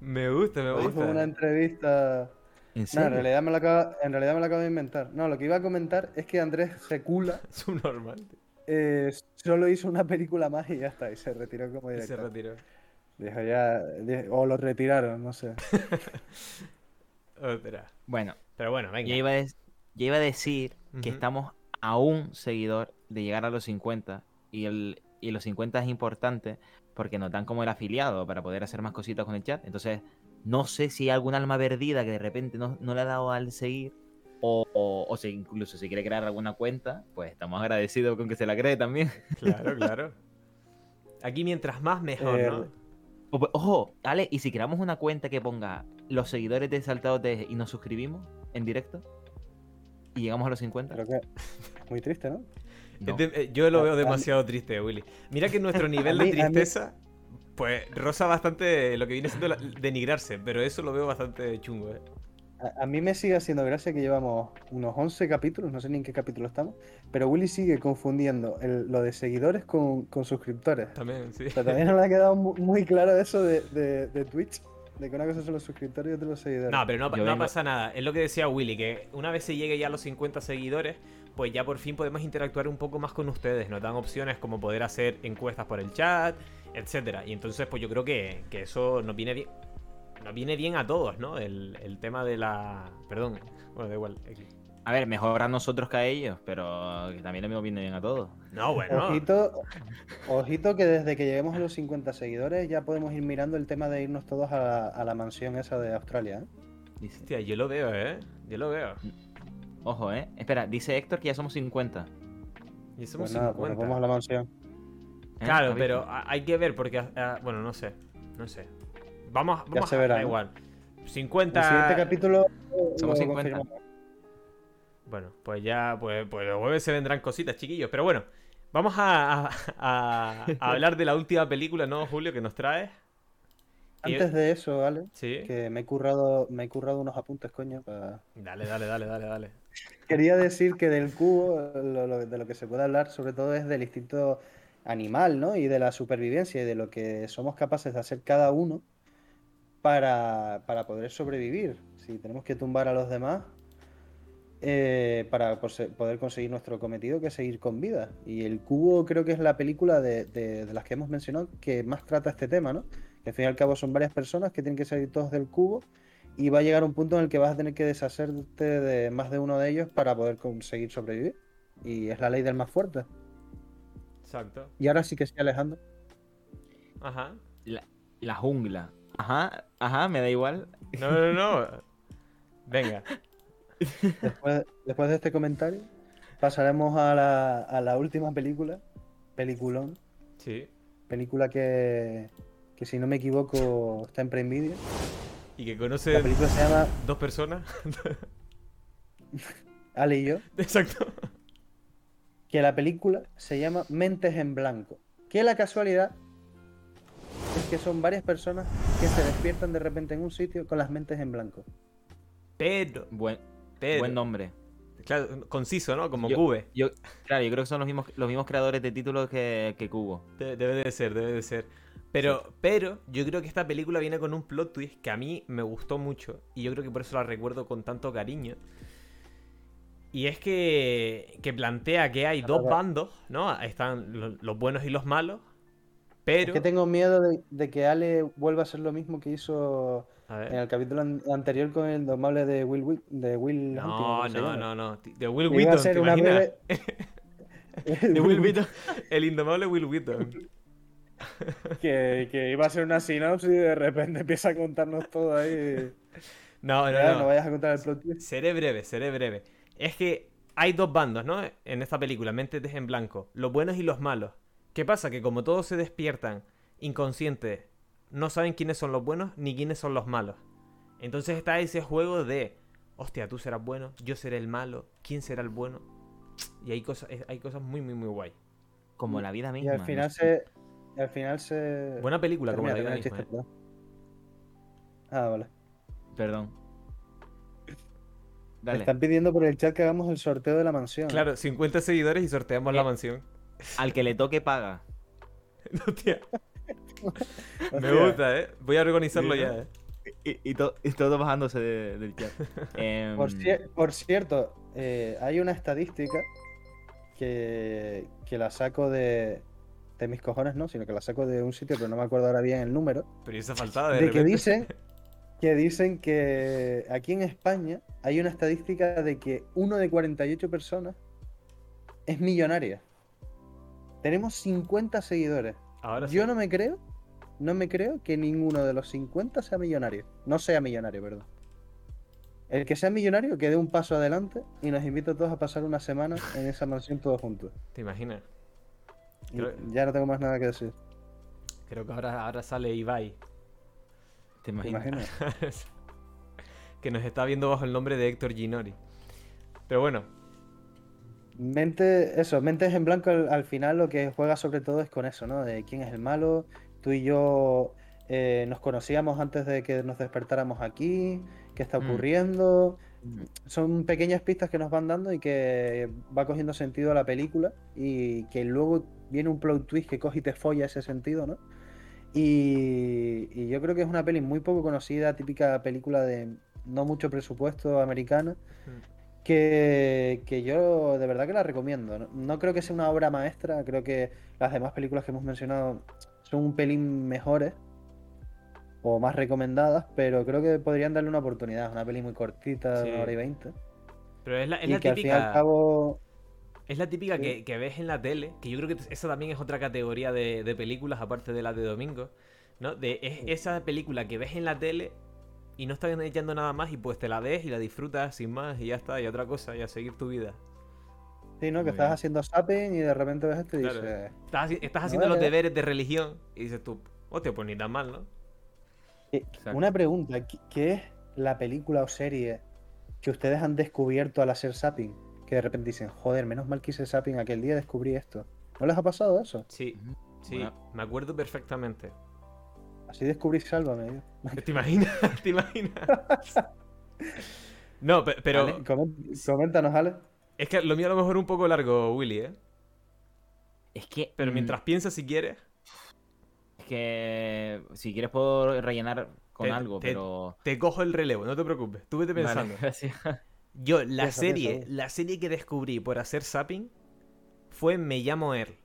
Me gusta, me Lo dijo en una gusta. entrevista. ¿En No, en realidad, me lo acabo, en realidad me lo acabo de inventar. No, lo que iba a comentar es que Andrés Es un normal. eh, solo hizo una película más y ya está, y se retiró como Y se director. retiró. Dijo ya, o lo retiraron, no sé. Ostras. Bueno, Pero bueno, venga. yo iba, yo iba a decir que estamos a un seguidor de llegar a los 50 y el y los 50 es importante porque nos dan como el afiliado para poder hacer más cositas con el chat. Entonces, no sé si hay algún alma perdida que de repente no, no le ha dado al seguir o, o, o si incluso si quiere crear alguna cuenta, pues estamos agradecidos con que se la cree también. Claro, claro. Aquí mientras más mejor, Eh, ¿no? O- Ojo, Ale, ¿y si creamos una cuenta que ponga los seguidores de Saltados de y nos suscribimos en directo? ¿Y llegamos a los 50? Creo que muy triste, ¿no? No. Es de- eh, yo lo veo demasiado triste, Willy. Mira que nuestro nivel de tristeza, pues roza bastante lo que viene siendo la- denigrarse, pero eso lo veo bastante chungo, ¿eh? A, a mí me sigue haciendo gracia que llevamos unos 11 capítulos, no sé ni en qué capítulo estamos, pero Willy sigue confundiendo el- lo de seguidores con, con suscriptores. También, sí. O sea, todavía no le ha quedado mu- muy claro eso de, de- de Twitch, de que una cosa son los suscriptores y otra los seguidores. No, pero no, Yo no vengo- pasa nada. Es lo que decía Willy, que una vez se llegue ya a los 50 seguidores, pues ya por fin podemos interactuar un poco más con ustedes. Nos dan opciones como poder hacer encuestas por el chat, etcétera. Y entonces, pues yo creo que, que eso nos viene bien. Nos viene bien a todos, ¿no? El, el tema de la. Perdón. Bueno, da igual. A ver, mejor a nosotros que a ellos, pero que también me viene bien a todos. No, bueno. Ojito, ojito que desde que lleguemos a los 50 seguidores ya podemos ir mirando el tema de irnos todos a la, a la mansión esa de Australia. ¿eh? Dice. Hostia, yo lo veo, ¿eh? Yo lo veo. Ojo, ¿eh? Espera, dice Héctor que ya somos 50. Y somos Pues nada, pues 50. nos vamos a la mansión. ¿eh? Claro, pero hay que ver porque. ah, bueno, no sé. No sé. Vamos, vamos se a. verá, Da ¿no? igual. El 50. siguiente capítulo Somos lo 50. confirmamos. Bueno, pues ya, pues, pues los jueves se vendrán cositas, chiquillos. Pero bueno, vamos a, a- a- a hablar de la última película, ¿no, Julio, que nos trae? Y- Antes de eso, Ale, Sí. que me he currado, me he currado unos apuntes, coño, para... Dale, dale, dale, dale, dale. Quería decir que del cubo, lo- lo- de lo que se puede hablar sobre todo es del instinto animal, ¿no? Y de la supervivencia y de lo que somos capaces de hacer cada uno para, para poder sobrevivir. Si tenemos que tumbar a los demás eh, para poder conseguir nuestro cometido, que es seguir con vida. Y el cubo creo que es la película de, de- de las que hemos mencionado que más trata este tema, ¿no? Que al fin y al cabo son varias personas que tienen que salir todos del cubo y va a llegar un punto en el que vas a tener que deshacerte de más de uno de ellos para poder conseguir sobrevivir. Y es la ley del más fuerte. Exacto. Y ahora sí que sí, Alejandro. Ajá. La, la jungla. Ajá, ajá, me da igual. No, no, no. Venga. Después, después de este comentario, pasaremos a la, a la última película. Peliculón. Sí. Película que, que si no me equivoco está en Prime Video. Y que La conoce película se llama dos personas. Ale y yo. Exacto. Que la película se llama Mentes en Blanco. Que la casualidad es que son varias personas que se despiertan de repente en un sitio con las mentes en blanco. Pero, Buen, pero. buen nombre. Claro, conciso, ¿no? Como Yo- Cube. Yo, claro, yo creo que son los mismos, los mismos creadores de títulos que, que Cubo. De- Debe de ser, debe de ser. Pero, pero, yo creo que esta película viene con un plot twist que a mí me gustó mucho. Y yo creo que por eso la recuerdo con tanto cariño. Y es que, que plantea que hay dos bandos, ¿no? Están lo- los buenos y los malos. Pero. Es que tengo miedo de, de que Ale vuelva a hacer lo mismo que hizo en el capítulo an- anterior con el domable de Will, Wi- de Will No, ¿cómo se no, no, no. De Will Wheaton, ¿te imaginas? breve- De Will Wheaton. El indomable Will Wheaton. que, que iba a ser una sinopsis y de repente empieza a contarnos todo ahí. No, no, Ya, no. no vayas a contar el plot twist. Seré breve, seré breve. Es que hay dos bandos, ¿no? En esta película, Mentes en Blanco. Los buenos y los malos. ¿Qué pasa? Que como todos se despiertan inconscientes, no saben quiénes son los buenos ni quiénes son los malos. Entonces está ese juego de, hostia, tú serás bueno, yo seré el malo, ¿quién será el bueno? Y hay cosas, hay cosas muy, muy, muy guay. Como la vida Y misma. al final no se. y al final se. Buena película, como la vida misma, chiste, ¿eh? perdón. Ah, vale. Perdón. Me están pidiendo por el chat que hagamos el sorteo de la mansión. Claro, 50 seguidores y sorteamos la Eh. mansión. Al que le toque paga. Hostia, me gusta, ¿eh? Voy a organizarlo ya, ¿eh? Y, y to- y todo bajándose de- del chat. Em, Por, cier- por cierto, eh, hay una estadística que, que la saco de, de mis cojones, no, sino que la saco de un sitio, pero no me acuerdo ahora bien el número. Pero esa faltada de, De que dicen que dicen que aquí en España hay una estadística de que uno de 48 personas es millonaria. Tenemos 50 seguidores. Ahora Yo sí. no me creo, no me creo que ninguno de los 50 sea millonario. No sea millonario, perdón. El que sea millonario, que dé un paso adelante y nos invite a todos a pasar una semana en esa mansión todos juntos. ¿Te imaginas? Creo- Ya no tengo más nada que decir. Creo que ahora, ahora sale Ibai. ¿Te ¿Te imaginas? imaginas? que nos está viendo bajo el nombre de Héctor Ginori. Pero bueno, Mente, eso, mentes en blanco al, al final lo que juega sobre todo es con eso, ¿no? De quién es el malo. Tú y yo eh, nos conocíamos antes de que nos despertáramos aquí, qué está Mm. ocurriendo. Mm. Son pequeñas pistas que nos van dando y que va cogiendo sentido a la película y que luego viene un plot twist que coge y te folla ese sentido, ¿no? Y, y yo creo que es una peli muy poco conocida, típica película de no mucho presupuesto americana, que, que yo de verdad que la recomiendo. No, No creo que sea una obra maestra, creo que las demás películas que hemos mencionado son un pelín mejores o más recomendadas, pero creo que podrían darle una oportunidad. Una peli muy cortita, Sí. una hora y veinte. pero es la, es Y la que al fin y al típica. cabo. Es la típica Sí. que, que ves en la tele, que yo creo que esa también es otra categoría de, de películas, aparte de la de domingo, ¿no? De, es esa película que ves en la tele y no están echando nada más y pues te la ves y la disfrutas sin más y ya está, y otra cosa, y a seguir tu vida. Sí, ¿no? Muy Que estás bien. haciendo zapping y de repente ves esto y Claro. dices. Estás, estás haciendo los deberes de religión y dices tú, hostia, pues ni tan mal, ¿no? Eh. Una pregunta, ¿qué- ¿qué es la película o serie que ustedes han descubierto al hacer zapping? Que de repente dicen, joder, menos mal que hice zapping aquel día descubrí esto. ¿No les ha pasado eso? Sí, sí, Bueno. me acuerdo perfectamente. Así descubrí Sálvame. ¿Te imaginas? ¿Te imaginas? No, pe- pero Coméntanos, Ale. es que lo mío a lo mejor es un poco largo, Willy, ¿eh? Es que. Pero mm, mientras piensas si quieres, Es que. Si quieres, puedo rellenar con Te- algo, te- pero. te cojo el relevo, no te preocupes. Tú vete Vale, pensando. gracias. Yo, la Piensa, serie, piensa. la serie que descubrí por hacer zapping fue Me llamo Er.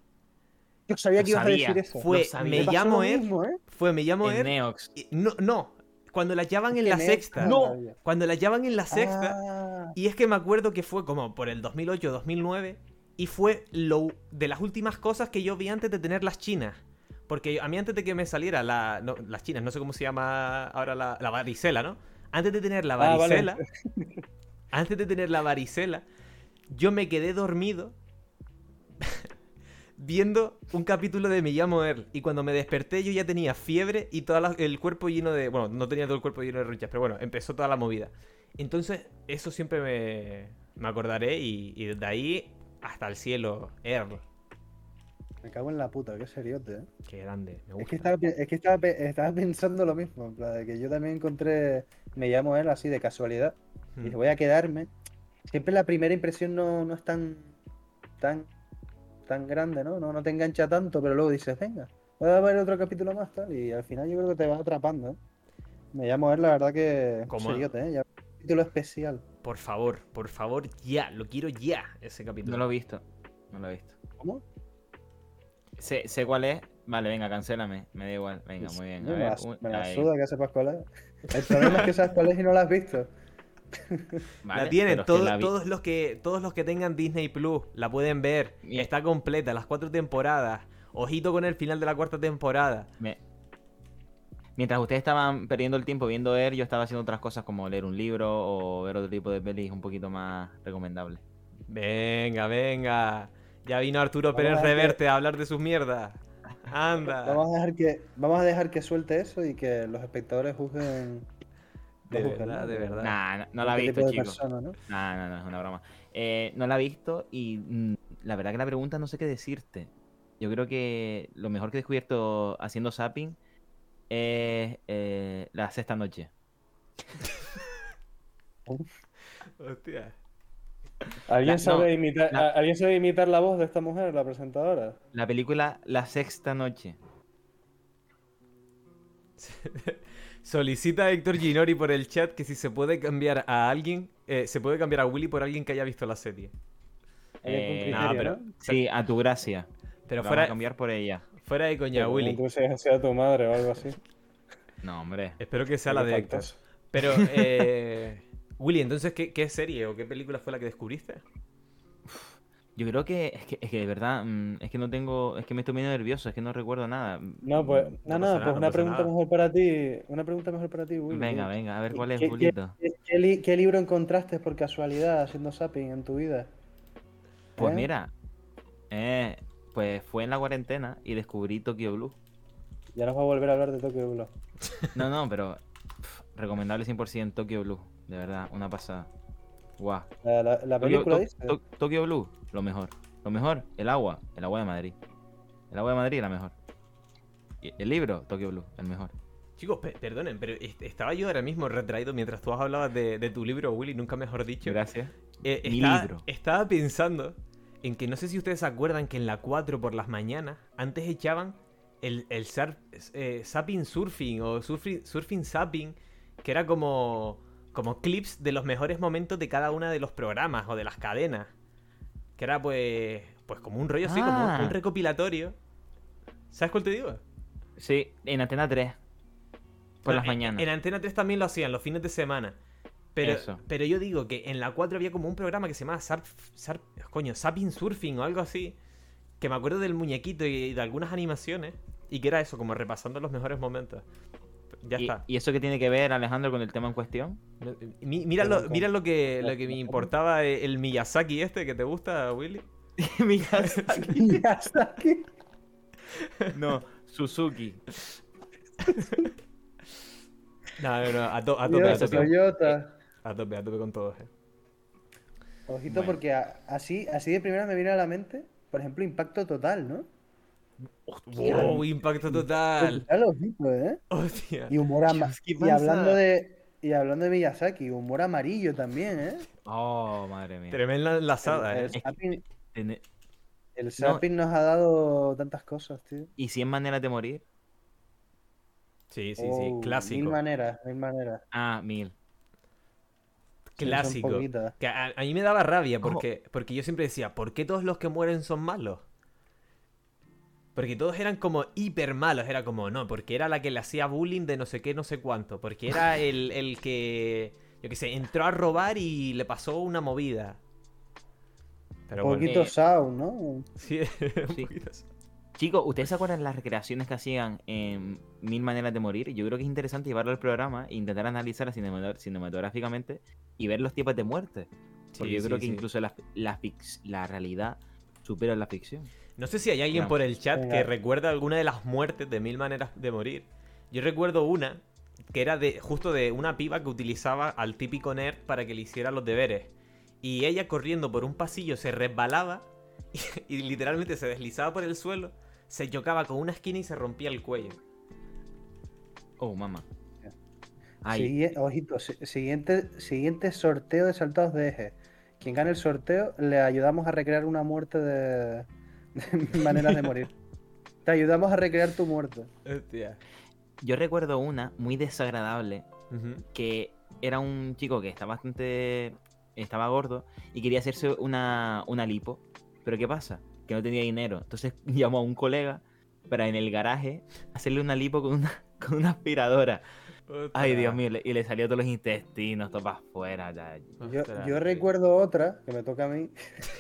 Yo sabía Lo que ibas sabía. a decir eso. Fue. Me Me llamo Er. mismo, ¿eh? Fue Me llamo En Er. Neox. y- No, no. Cuando la llaman en la sexta. No. Cuando la llaman en la sexta. Ah, Y es que me acuerdo que fue como por el 2008, 2009. Y fue lo de las últimas cosas que yo vi antes de tener las chinas. Porque a mí antes de que me saliera la, no, las chinas, no sé cómo se llama ahora la, la varicela, ¿no? Antes de tener la Ah, vale. varicela, antes de tener la varicela, yo me quedé dormido viendo un capítulo de Me llamo Er. Y cuando me desperté yo ya tenía fiebre y todo el cuerpo lleno de... Bueno, no tenía todo el cuerpo lleno de ronchas, pero bueno, empezó toda la movida. Entonces, eso siempre me, me acordaré y, y desde ahí hasta el cielo, Er. Me cago en la puta, qué seriote, ¿eh? Qué grande, me Es gusta. que, estaba, pe- es que estaba, pe- estaba pensando lo mismo, en plan, de que yo también encontré, me llamo él así de casualidad, y Mm. dije, voy a quedarme. Siempre la primera impresión no, no es tan, tan, tan grande, ¿no? ¿no? No te engancha tanto, pero luego dices, venga, voy a ver otro capítulo más, tal, y al final yo creo que te va atrapando, ¿eh? Me llamo él, la verdad que ¿Cómo? seriote, ¿eh? Ya, un capítulo especial. Por favor, por favor, ya, lo quiero ya, ese capítulo. No lo he visto. No lo he visto. ¿Cómo? Sé, sé cuál es. Vale, venga, cancélame. Me da igual. Venga, muy bien. A me ver, la, un- me la suda que sepas cuál es. El problema es que sabes cuál es y no la has visto. Vale, la tienen, todos, la vi- todos, los que, todos los que tengan Disney Plus la pueden ver. Bien. Está completa, las cuatro temporadas. Ojito con el final de la cuarta temporada. Me- Mientras ustedes estaban perdiendo el tiempo viendo ver, yo estaba haciendo otras cosas como leer un libro o ver otro tipo de pelis un poquito más recomendable. Venga, venga. Ya vino Arturo Vamos Pérez a Reverte a hablar de sus mierdas. Anda. Vamos a dejar que, vamos a dejar que suelte eso y que los espectadores juzguen. De verdad, ¿no? de verdad. Nah, no, no la he visto, persona, ¿no? No, no, no, es una broma. Eh, no la he visto y mm, la verdad que la pregunta no sé qué decirte. Yo creo que lo mejor que he descubierto haciendo zapping es eh, la sexta noche. Hostia. ¿Alguien, La- sabe no, imitar, la- ¿Alguien sabe imitar la voz de esta mujer, la presentadora? La película La sexta noche. Solicita a Héctor Ginori por el chat que si se puede cambiar a alguien, eh, se puede cambiar a Willy por alguien que haya visto la serie. Eh, no, pero- ¿no? Sí, a tu gracia. Pero fuera, a cambiar por ella. fuera de coña, Pero Willy. Tu madre o algo así. No, hombre. Espero que sea la de Héctor. Pero, eh, Willy, entonces, ¿qué, qué serie o qué película fue la que descubriste? Yo creo que es que, es que de verdad, mm, es que no tengo, es que me estoy medio nervioso, es que no recuerdo nada. No, pues, No no, no, nada, pues una pregunta nada. mejor para ti. Una pregunta mejor para ti, Willy. Venga, venga, a ver cuál es, ¿Qué- qué- Julito. ¿Qué, qué li- qué libro encontraste por casualidad haciendo zapping en tu vida? Pues ¿Eh? mira, eh, pues fue en la cuarentena y descubrí Tokyo Blue. Ya nos va a volver a hablar de Tokyo Blue. No, no, pero pf, recomendable 100% Tokyo Blue, de verdad, una pasada. Guau. La, la- película dice. To- Tokyo Blue, lo mejor. Lo mejor, el agua, el agua de Madrid. El agua de Madrid, la mejor. El libro, Tokyo Blue, el mejor. Chicos, pe- perdonen, pero est- estaba yo ahora mismo retraído mientras tú hablabas de, de tu libro, Willy, nunca mejor dicho. Gracias. Eh, Mi estaba, libro. estaba pensando en que no sé si ustedes se acuerdan que en la 4 por las mañanas antes echaban el, el eh, Zapping Surfing o surfing, surfing Zapping, que era como, como clips de los mejores momentos de cada una de los programas o de las cadenas. Que era pues, pues como un rollo así, como un, Ah. un recopilatorio. ¿Sabes cuál te digo? Sí, en Antena 3. Por No, las en- mañanas. En Antena 3 también lo hacían, los fines de semana. Pero, Eso. pero yo digo que en la 4 había como un programa que se llamaba Sarp, Sarp- coño, Sapping Surfing o algo así. Que me acuerdo del muñequito y de algunas animaciones. Y que era eso, como repasando los mejores momentos. Ya ¿Y, está. ¿Y eso qué tiene que ver, Alejandro, con el tema en cuestión? Mi- mira lo, mira lo que, lo que me importaba eh, el Miyazaki este que te gusta, Willy. Miyazaki. Miyazaki. no, Suzuki. No, no, no, a, to- a tope, a Toyota, tope. Toyota. A tope, a tope con todos. eh. Ojito, Bueno. porque a- así, así de primera me viene a la mente, por ejemplo, Impacto Total, ¿no? Wow, impacto total. Total, ojito, ¿eh? Hostia. Y hablando de y hablando de Miyazaki, humor amarillo también, ¿eh? Oh, madre mía. Tremenda enlazada, el, eh. el zapping, Tene- el zapping nos ha dado tantas cosas, tío. ¿Y 100 maneras de morir? Sí, sí, sí. Oh, Mil Clásico. maneras, mil maneras. Ah, mil. Clásico. Que a, a mí me daba rabia ¿Cómo? porque, porque yo siempre decía, ¿por qué todos los que mueren son malos? Porque todos eran como hiper malos, era como, no, porque era la que le hacía bullying de no sé qué, no sé cuánto, porque era el, el que, yo qué sé, entró a robar y le pasó una movida. Pero Un poquito eh, sound, ¿no? sí, un sí. poquito. Chicos, ¿ustedes se acuerdan de las recreaciones que hacían en Mil Maneras de Morir? Yo creo que es interesante llevarlo al programa e intentar analizarla cinema- cinematográficamente y ver los tipos de muerte. Porque Sí, yo creo sí, que sí. incluso la, la, fix- la realidad supera la ficción. No sé si hay alguien Claro. por el chat Venga. que recuerda alguna de las muertes de mil maneras de morir. Yo recuerdo una que era de justo de una piba que utilizaba al típico nerd para que le hiciera los deberes. Y ella corriendo por un pasillo se resbalaba y, y literalmente se deslizaba por el suelo, se chocaba con una esquina y se rompía el cuello. Oh, mamá. Ojito, si- siguiente, siguiente sorteo de saltados de eje. Quien gane el sorteo, le ayudamos a recrear una muerte de maneras de morir. Te ayudamos a recrear tu muerte. Hostia. yo recuerdo una muy desagradable Ujú. que era un chico que estaba bastante. estaba gordo y quería hacerse una, una lipo. Pero ¿qué pasa? Que no tenía dinero. Entonces llamó a un colega para en el garaje hacerle una lipo con una, con una aspiradora. Ay. Dios mío, y le salió todos los intestinos, todo para afuera. ya. Yo, recuerdo otra, que me toca a mí,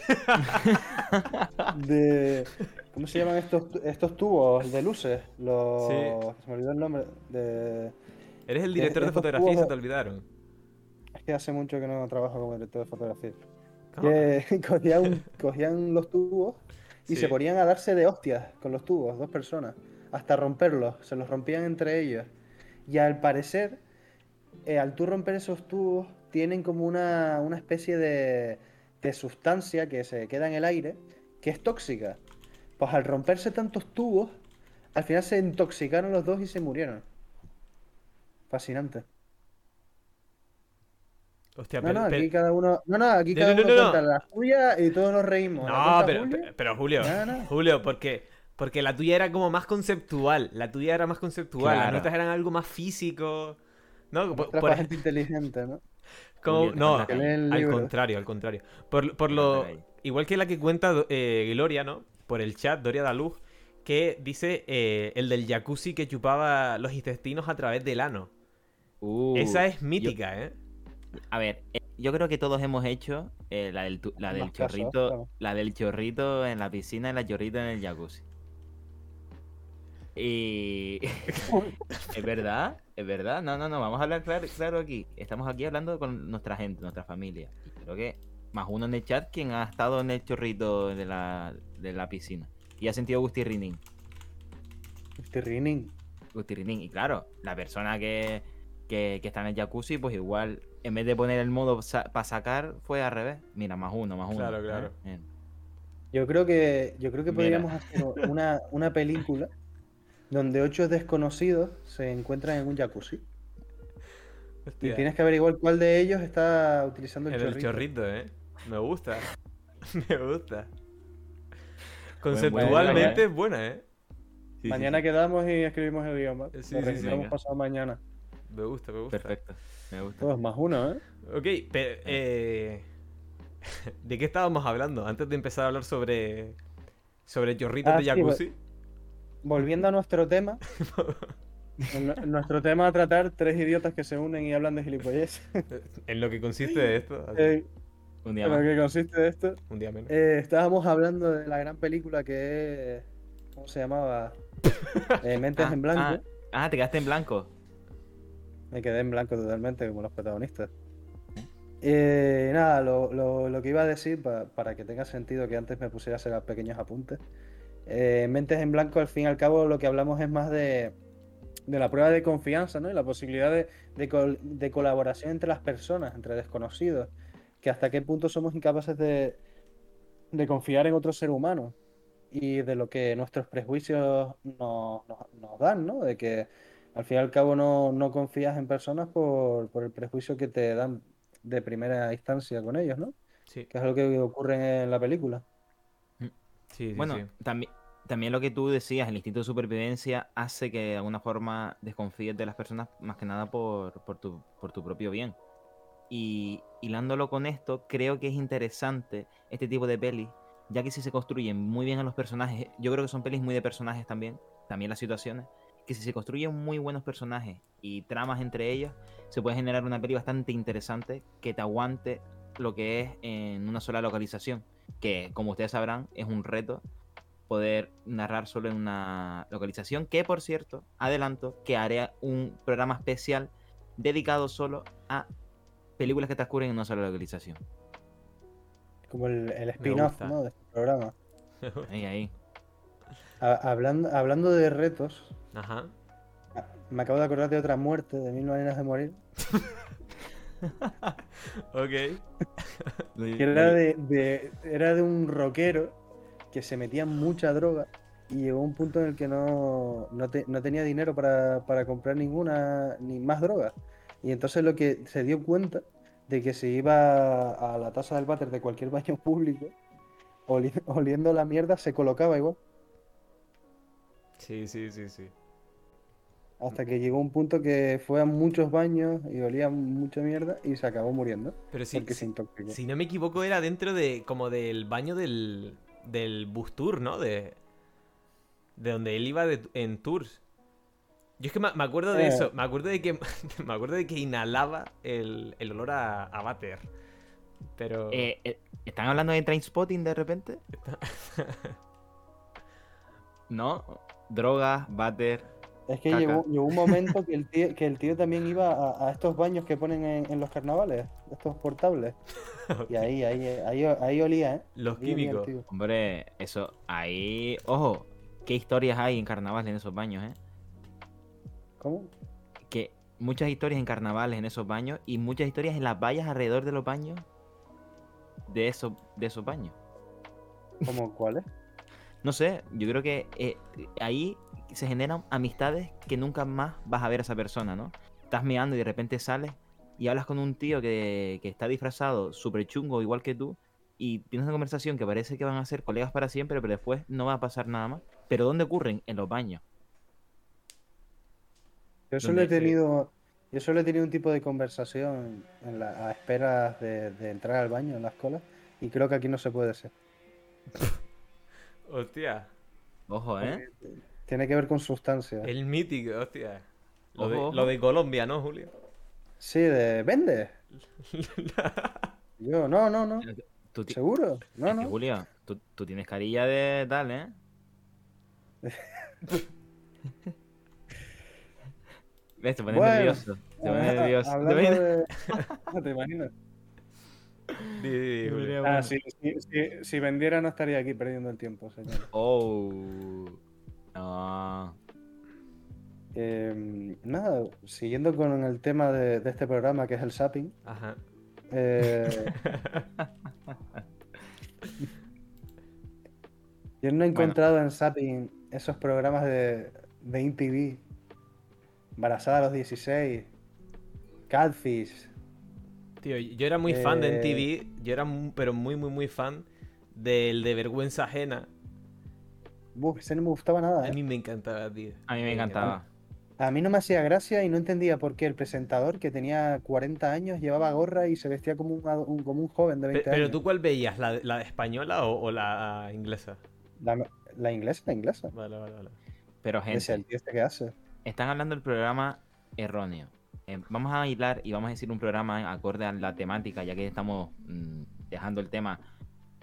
de... ¿Cómo se llaman estos, estos tubos de luces? Los... Sí. Se me olvidó el nombre. De... Eres el director de fotografía y se te olvidaron. Es que hace mucho que no trabajo como director de fotografía. Que cogían, cogían los tubos y Sí. se ponían a darse de hostias con los tubos, dos personas, hasta romperlos, se los rompían entre ellos. Y al parecer, eh, al tú romper esos tubos, tienen como una, una especie de, de sustancia que se queda en el aire, que es tóxica. Pues al romperse tantos tubos, al final se intoxicaron los dos y se murieron. Fascinante. Hostia, No, pero- no, aquí pero- cada uno, no, no, aquí No, cada no, uno no, no. cuenta la suya y todos nos reímos. ¿La No, pero, Julio? pero, Julio. Julio, porque, porque la tuya era como más conceptual. La tuya era más conceptual. Las nuestras eran algo más físico. No, por- gente inteligente, ¿no? como- no, al contrario, al contrario. Por, por lo, igual que la que cuenta eh, Gloria, ¿no? Por el chat, Doria Daluz, que dice eh, el del jacuzzi que chupaba los intestinos a través del ano. Uh, Esa es yo- mítica, ¿eh? A ver, eh, yo creo que todos hemos hecho eh, la del, tu- la del casos, chorrito, claro. la del chorrito en la piscina y la chorrita en el jacuzzi. Y es verdad, es verdad. No, no, no, vamos a hablar claro, claro aquí. Estamos aquí hablando con nuestra gente, nuestra familia. Y creo que más uno en el chat quien ha estado en el chorrito de la, de la piscina. Y ha sentido gustirrinín. Rinning. Gustirrinín. Y claro, la persona que, que, que está en el jacuzzi, pues igual, en vez de poner el modo para sacar, fue al revés. Mira, más uno, más uno. Claro, claro. Bien. Yo creo que, yo creo que Mira. podríamos hacer una, una película donde ocho desconocidos se encuentran en un jacuzzi. Y tienes que averiguar cuál de ellos está utilizando el en chorrito. el chorrito, ¿eh? Me gusta. Me gusta. Conceptualmente es buena, ¿eh? Sí, Mañana sí. quedamos y escribimos el. ¿vale? Sí, Lo sí, sí, registramos pasado mañana. Me gusta, me gusta. Perfecto. Me gusta. Todos más uno, ¿eh? Ok, pero... eh, ¿De qué estábamos hablando? Antes de empezar a hablar sobre... Sobre chorritos Ah, de sí, jacuzzi. Volviendo a nuestro tema. nuestro tema a tratar, tres idiotas que se unen y hablan de gilipollas. En lo que consiste esto. Eh, Un día en lo más. que consiste esto. Un día menos. Eh, estábamos hablando de la gran película que es. ¿Cómo se llamaba? Eh, Mentes Ah, en Blanco. Ah, ah, te quedaste en blanco. Me quedé en blanco totalmente, como los protagonistas. Eh, nada, lo, lo- lo que iba a decir, pa- para que tenga sentido que antes me pusiera a hacer pequeños apuntes. Eh, Mentes en Blanco, al fin y al cabo, lo que hablamos es más de, de la prueba de confianza, ¿no? Y la posibilidad de, de col- de colaboración entre las personas, entre desconocidos. Que hasta qué punto somos incapaces de, de confiar en otro ser humano. Y de lo que nuestros prejuicios nos, nos- nos dan, ¿no? De que al fin y al cabo no, no confías en personas por, por el prejuicio que te dan de primera instancia con ellos, ¿no? Sí, Que es lo que ocurre en la película. Sí, sí. bueno, sí. también, también lo que tú decías, el instinto de supervivencia hace que de alguna forma desconfíes de las personas más que nada por, por, tu, por tu propio bien. Y hilándolo con esto, creo que es interesante este tipo de pelis, ya que si se construyen muy bien a los personajes, yo creo que son pelis muy de personajes también, también las situaciones, que si se construyen muy buenos personajes y tramas entre ellos, se puede generar una peli bastante interesante que te aguante lo que es en una sola localización, que como ustedes sabrán es un reto poder narrar solo en una localización, que por cierto, adelanto que haré un programa especial dedicado solo a películas que transcurren en una sola localización. Como el, el spin-off. ¿no? De este programa. Ahí, ahí. Ha- hablando, hablando de retos, Ajá. me acabo de acordar de otra muerte de Mil Maneras de Morir. Ok. Era de, de- era de un rockero que se metía mucha droga y llegó a un punto en el que no, no, te- no tenía dinero para, para comprar ninguna, ni más droga. Y entonces lo que se dio cuenta de que se iba a la taza del váter de cualquier baño público, oli- oliendo la mierda, se colocaba igual. Sí, sí, sí, sí. Hasta que llegó un punto que fue a muchos baños y olía mucha mierda y se acabó muriendo. Pero sí, porque se intoxicó. si no me equivoco, era dentro de como del baño del, del bus tour, ¿no? De, de donde él iba de- en tours. Yo es que me, me acuerdo de Eh. eso, me acuerdo de que me acuerdo de que inhalaba el, el olor a, a váter. Pero Eh, eh, ¿Están hablando de Trainspotting de repente? ¿No? Drogas, váter. Es que llegó, llegó un momento que el tío, que el tío también iba a, a estos baños que ponen en, en los carnavales, estos portables. Y ahí, ahí, ahí, ahí olía, ¿eh? los Ahí químicos. Hombre, eso, ahí. Ojo, qué historias hay en carnavales en esos baños, ¿eh? ¿Cómo? Que muchas historias en carnavales en esos baños y muchas historias en las vallas alrededor de los baños de esos, de esos baños. ¿Cómo cuáles? No sé, yo creo que eh, ahí se generan amistades que nunca más vas a ver a esa persona, ¿no? Estás meando y de repente sales y hablas con un tío que, que está disfrazado súper chungo, igual que tú, y tienes una conversación que parece que van a ser colegas para siempre, pero después no va a pasar nada más. ¿Pero dónde ocurren? En los baños. Yo solo he tenido, yo solo he tenido un tipo de conversación en la, a esperas de, de entrar al baño en las colas y creo que aquí no se puede ser. Hostia, Ojo, ¿eh? Tiene que ver con sustancias. el mítico, hostia. Lo, de, Ojo, ojo. lo de Colombia, ¿no, Julio? Sí, de vende. Yo, no, no, no. Tú ti- ¿Seguro? No, es que, no. Julio, tú, tú tienes carilla de tal, ¿eh? ¿Ves? Te pones Bueno, nervioso. Te pones Ah, nervioso. De... No te imaginas. Ah, sí, sí, sí, si vendiera no estaría aquí perdiendo el tiempo, señor. Oh. No. Eh, nada, siguiendo con el tema de, de este programa que es el zapping. Ajá. eh, yo no he encontrado en zapping esos programas de, de InTV. Embarazada a los 16. Catfish. Tío, yo era muy fan de Eh, MTV, yo era pero muy, muy, muy fan del de Vergüenza Ajena. Uf, ese no me gustaba nada. A ¿eh? mí me encantaba, tío. A mí me encantaba. A mí no me hacía gracia y no entendía por qué el presentador, que tenía 40 años, llevaba gorra y se vestía como un, como un joven de Pe- 20 Pero años. tú cuál veías, la, la española o, o la inglesa? La, la inglesa, la inglesa. Vale, vale, vale. Pero, gente, el tío este que hace. están hablando del programa erróneo. Eh, vamos a hilar y vamos a decir un programa acorde a la temática, ya que estamos mm, dejando el tema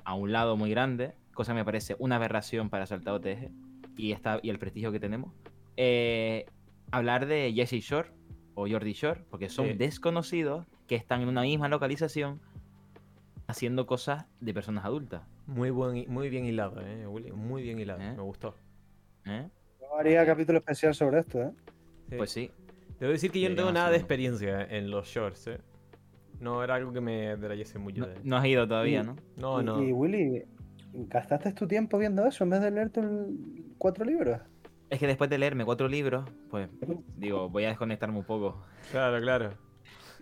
a un lado muy grande, cosa me parece una aberración para Saltado TG y, esta, y el prestigio que tenemos. Eh, hablar de Jesse Shore o Jordi Shore, porque son Sí. desconocidos que están en una misma localización haciendo cosas de personas adultas. Muy, buen, muy bien hilado, eh, Willy. Muy bien hilado. ¿Eh? Me gustó. ¿eh? Yo haría capítulo especial sobre esto, ¿eh? Sí. Pues sí, Debo decir que yo no tengo nada de experiencia en los shorts, eh. No era algo que me trayese mucho no, de. no has ido todavía, Y- ¿no? No, y, no. y, Willy, ¿gastaste tu tiempo viendo eso en vez de leerte cuatro libros? Es que después de leerme cuatro libros, pues digo, voy a desconectarme un poco. Claro, claro.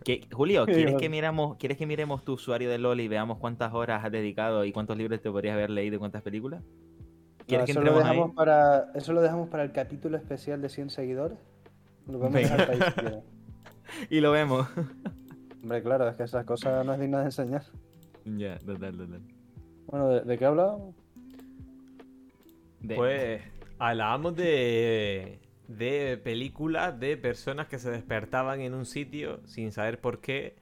¿Qué- Julio, ¿quieres que, miramos, ¿quieres que miremos tu usuario de LOL y veamos cuántas horas has dedicado y cuántos libros te podrías haber leído y cuántas películas? No, ¿Quieres que eso, lo ahí? dejamos para, eso lo dejamos para el capítulo especial de 100 seguidores. Lo vamos a Venga. dejar para ahí, si quieres. Y lo vemos. Hombre, claro, es que esas cosas no es digna de enseñar. ya, total, total. Bueno, ¿de, de qué hablábamos? Pues hablábamos de, de películas de personas que se despertaban en un sitio sin saber por qué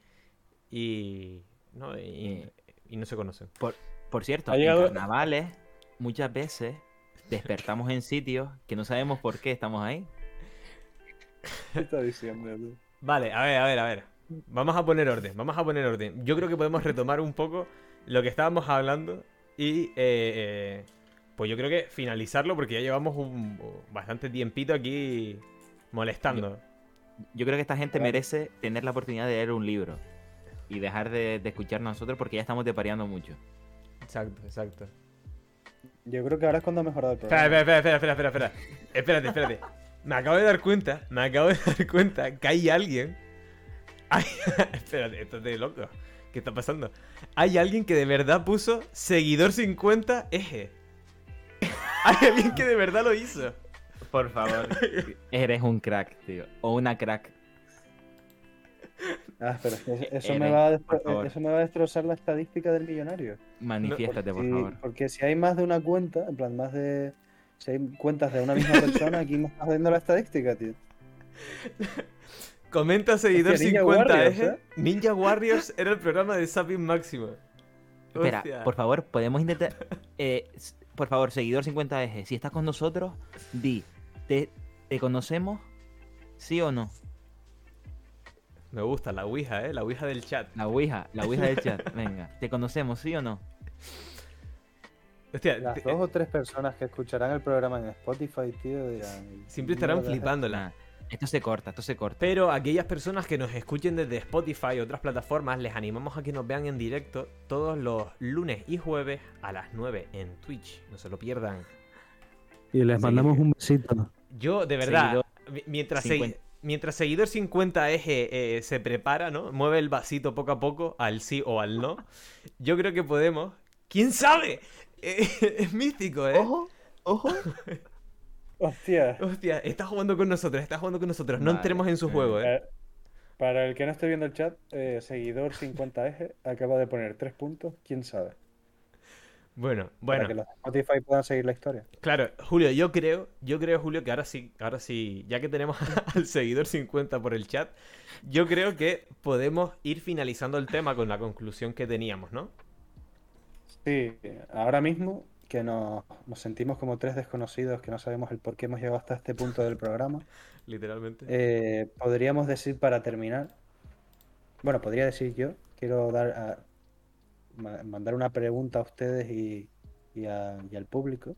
y no, y, y no se conocen. Por cierto, Ha llegado- en carnavales muchas veces despertamos en sitios que no sabemos por qué estamos ahí. ¿Qué está diciendo tú? Vale, a ver, a ver, a ver. Vamos a poner orden, vamos a poner orden. Yo creo que podemos retomar un poco lo que estábamos hablando y eh, eh, pues yo creo que finalizarlo porque ya llevamos un bastante tiempito aquí molestando. Yo creo que esta gente merece tener la oportunidad de leer un libro y dejar de, de escucharnos nosotros porque ya estamos depareando mucho. Exacto, exacto. Yo creo que ahora es cuando ha mejorado el Espera, programa. espera, espera, espera, espera, espera, espera. Espérate, espérate. Me acabo de dar cuenta, me acabo de dar cuenta que hay alguien. Ay, espérate, esto es de loco. ¿Qué está pasando? Hay alguien que de verdad puso seguidor 50 eje. Hay alguien que de verdad lo hizo. Por favor. Eres un crack, tío. O una crack. Ah, pero es que eso, eso Eren, me va a por eso me va a destrozar la estadística del millonario. Manifiéstate, por Si- favor. Porque si hay más de una cuenta, en plan, más de. Si hay cuentas de una misma persona, aquí me estás viendo la estadística, tío. Comenta seguidor Hostia, Ninja 50 Warriors, eje. ¿eh? Ninja Warriors era el programa de Zapping Máximo. Espera, Hostia. por favor, podemos intentar. eh, por favor, seguidor 50 ejes, si estás con nosotros, di, ¿te, te conocemos? ¿Sí o no? Me gusta la Ouija, eh. La Ouija del chat. La Ouija, la Ouija del chat. Venga, ¿te conocemos? ¿Sí o no? Hostia, Las te- dos o tres personas que escucharán el programa en Spotify, tío, dirán. siempre estarán "Mierda, flipándola. Nah, esto se corta, esto se corta. Pero aquellas personas que nos escuchen desde Spotify y otras plataformas, les animamos a que nos vean en directo todos los lunes y jueves a las 9 en Twitch. No se lo pierdan. Y les mandamos un besito. Yo, de verdad, Seguidor mientras, 50. segui- mientras seguidor 50 eje eh, se prepara, ¿no? Mueve el vasito poco a poco al sí o al no. Yo creo que podemos. ¿Quién sabe? Eh, es místico, ¿eh? Ojo, ojo. Hostia. Hostia, está jugando con nosotros, está jugando con nosotros. No Vale, entremos en su eh. juego, ¿eh? Para el que no esté viendo el chat, eh, seguidor 50 eje acaba de poner tres puntos, quién sabe. Bueno, Para bueno. que los de Spotify puedan seguir la historia. Claro, Julio, yo creo, yo creo, Julio, que ahora sí, ahora sí, ya que tenemos al seguidor 50 por el chat, yo creo que podemos ir finalizando el tema con la conclusión que teníamos, ¿no? Sí, ahora mismo que nos, nos sentimos como tres desconocidos que no sabemos el por qué hemos llegado hasta este punto del programa, Literalmente. eh, podríamos decir para terminar, bueno, podría decir yo, quiero dar a- ma- mandar una pregunta a ustedes y, y a- y al público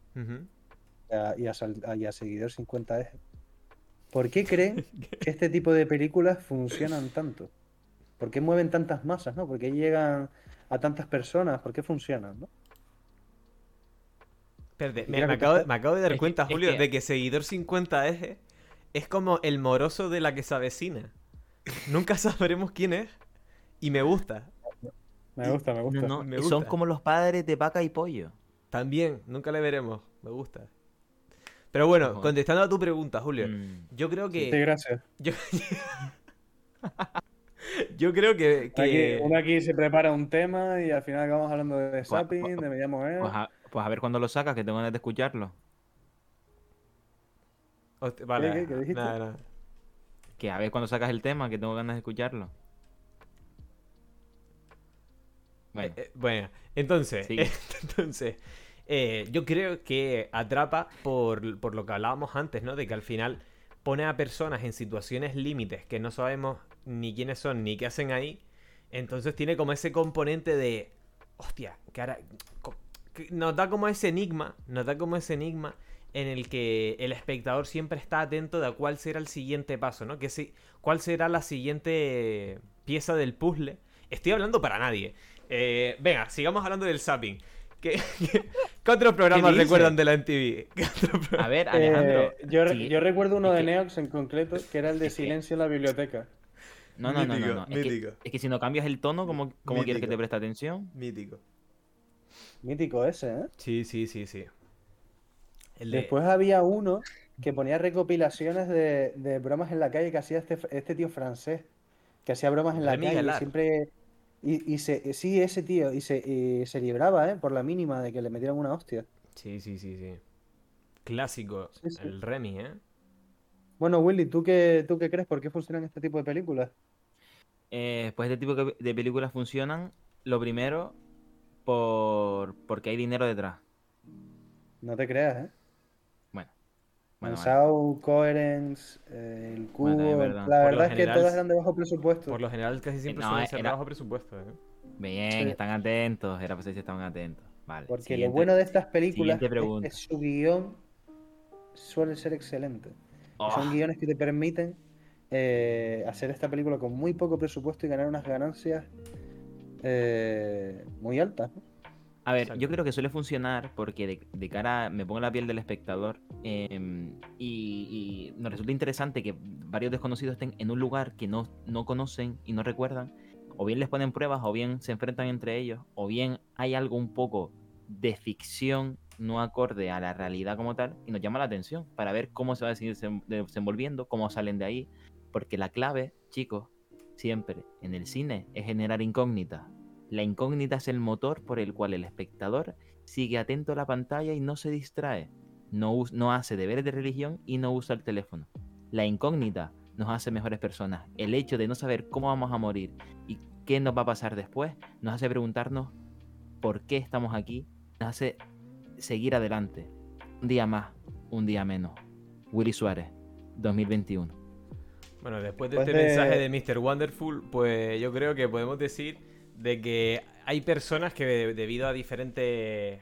y a, y a Sal- y a Seguidor 50 Eje. ¿Por qué creen que este tipo de películas funcionan tanto? ¿Por qué mueven tantas masas, no? ¿Por qué llegan a tantas personas? ¿Por qué funcionan, no? Espérate, me, acabo, de- está- me acabo de dar es que- cuenta, es Julio, que- de que seguidor 50 eje es como el moroso de la que se avecina. Nunca sabremos quién es y me gusta. Me gusta, me gusta. No, no, Me Son como los padres de vaca y pollo. También, nunca le veremos. Me gusta. Pero bueno, Ojo. contestando a tu pregunta, Julio, Mm. yo creo Sí, que... gracias. Yo, yo creo que... que- Aquí, uno aquí se prepara un tema y al final acabamos hablando de Zapping, de Me llamo a, pues a ver cuándo lo sacas, que tengo ganas de escucharlo. Hostia, vale, qué? ¿Qué dijiste? nada, nada. Que a ver cuándo sacas el tema, que tengo ganas de escucharlo. Bueno, Eh, eh, bueno, entonces, entonces eh, yo creo que atrapa por, por lo que hablábamos antes, ¿no? De que al final pone a personas en situaciones límites que no sabemos ni quiénes son ni qué hacen ahí. Entonces tiene como ese componente de, hostia, que ahora... Nos da como ese enigma, nos da como ese enigma en el que el espectador siempre está atento de a cuál será el siguiente paso, ¿no? Que si, cuál será la siguiente pieza del puzzle. Estoy hablando para nadie. Eh, venga, sigamos hablando del zapping. ¿Qué, qué- qué otros programas recuerdan de la MTV? ¿Qué otro pro- a ver, Alejandro. Eh, yo, re- sí, yo recuerdo uno es de que- Neox en concreto, que era el de es que- Silencio en la biblioteca. No, no, no, no. Mítico, no. Es, que, mítico. es que si no cambias el tono, ¿cómo, cómo quieres que te preste atención? Mítico. Mítico ese, ¿eh? Sí, sí, sí, sí. El de- Después había uno que ponía recopilaciones de, de bromas en la calle que hacía este, este tío francés, que hacía bromas en la Remy calle y siempre... Y, y se, sí, ese tío, y se, y se libraba, ¿eh? Por la mínima de que le metieran una hostia. Sí, sí, sí, sí. Clásico. Sí, sí. El Remy, ¿eh? Bueno, Willy, ¿tú qué, ¿tú qué crees? ¿Por qué funcionan este tipo de películas? Eh, pues este tipo de películas funcionan, lo primero, por porque hay dinero detrás. No te creas, ¿eh? Bueno, bueno, Coherence, eh, el cubo. Bueno, es verdad. La verdad es que todas eran de bajo presupuesto. Por lo general casi siempre no, suelen ser era- bajo presupuesto, ¿eh? Bien, Sí. están atentos. Era para saber si estaban atentos. Vale. Porque siguiente. lo bueno de estas películas es que su guion suele ser excelente. Oh, Son guiones que te permiten eh, hacer esta película con muy poco presupuesto y ganar unas ganancias eh, muy altas. ¿no? A ver, Exacto. yo creo que suele funcionar porque de, de cara, me pongo en la piel del espectador em, y, y nos resulta interesante que varios desconocidos estén en un lugar que no, no conocen y no recuerdan, o bien les ponen pruebas, o bien se enfrentan entre ellos, o bien hay algo un poco de ficción no acorde a la realidad como tal y nos llama la atención para ver cómo se va a seguir desenvolviendo, cómo salen de ahí, porque la clave, chicos, siempre en el cine es generar incógnitas. La incógnita es el motor por el cual el espectador sigue atento a la pantalla y no se distrae. No, no hace deberes de religión y no usa el teléfono. La incógnita nos hace mejores personas. El hecho de no saber cómo vamos a morir y qué nos va a pasar después nos hace preguntarnos por qué estamos aquí. Nos hace seguir adelante. Un día más, un día menos. Willy Suárez, 2021. Bueno, después de este de- mensaje de Mr. Wonderful, pues yo creo que podemos decir de que hay personas que de- debido a diferentes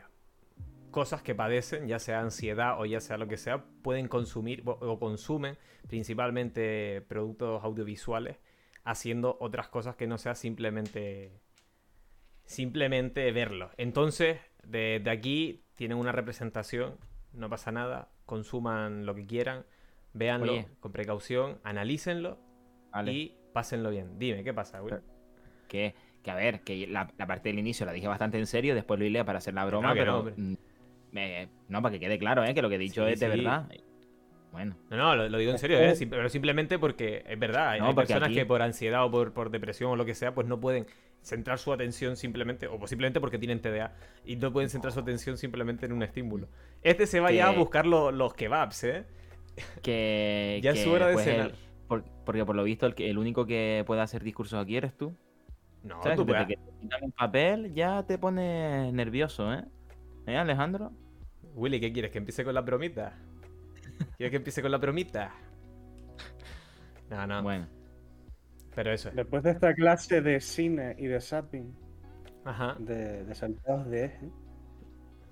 cosas que padecen, ya sea ansiedad o ya sea lo que sea, pueden consumir o, o consumen principalmente productos audiovisuales haciendo otras cosas que no sea simplemente simplemente verlos. Entonces, de, de aquí tienen una representación, no pasa nada, consuman lo que quieran, véanlo Oye. con precaución, analícenlo Vale. y pásenlo bien. Dime, ¿qué pasa, güey? Que, que a ver, que la, la parte del inicio la dije bastante en serio, después lo hilé para hacer la broma, no, no, pero. hombre. mm, me- no, para que quede claro, ¿eh? Que lo que he dicho Sí, es de sí. verdad. Bueno. No, no, lo, lo digo en serio, ¿eh? Sim- pero simplemente porque es verdad, hay, No, hay personas aquí- que por ansiedad o por, por depresión o lo que sea, pues no pueden centrar su atención simplemente, o posiblemente porque tienen TDA, y no pueden centrar su atención simplemente en un estímulo. Este se va ya a buscar lo- los kebabs, ¿eh? Que. Ya es que, su hora de pues, cenar. el- por- porque por lo visto el, único que puede hacer discursos aquí eres tú. No, ¿Sabes? tú Desde puedes- que te el papel ya te pones nervioso, ¿eh? ¿Eh, Alejandro? Willy, ¿qué quieres? ¿Que empiece con la bromita? ¿Quieres que empiece con la bromita? No, no, Bueno. pero eso es. Después de esta clase de cine y de zapping, Ajá. de, de saltados de eje,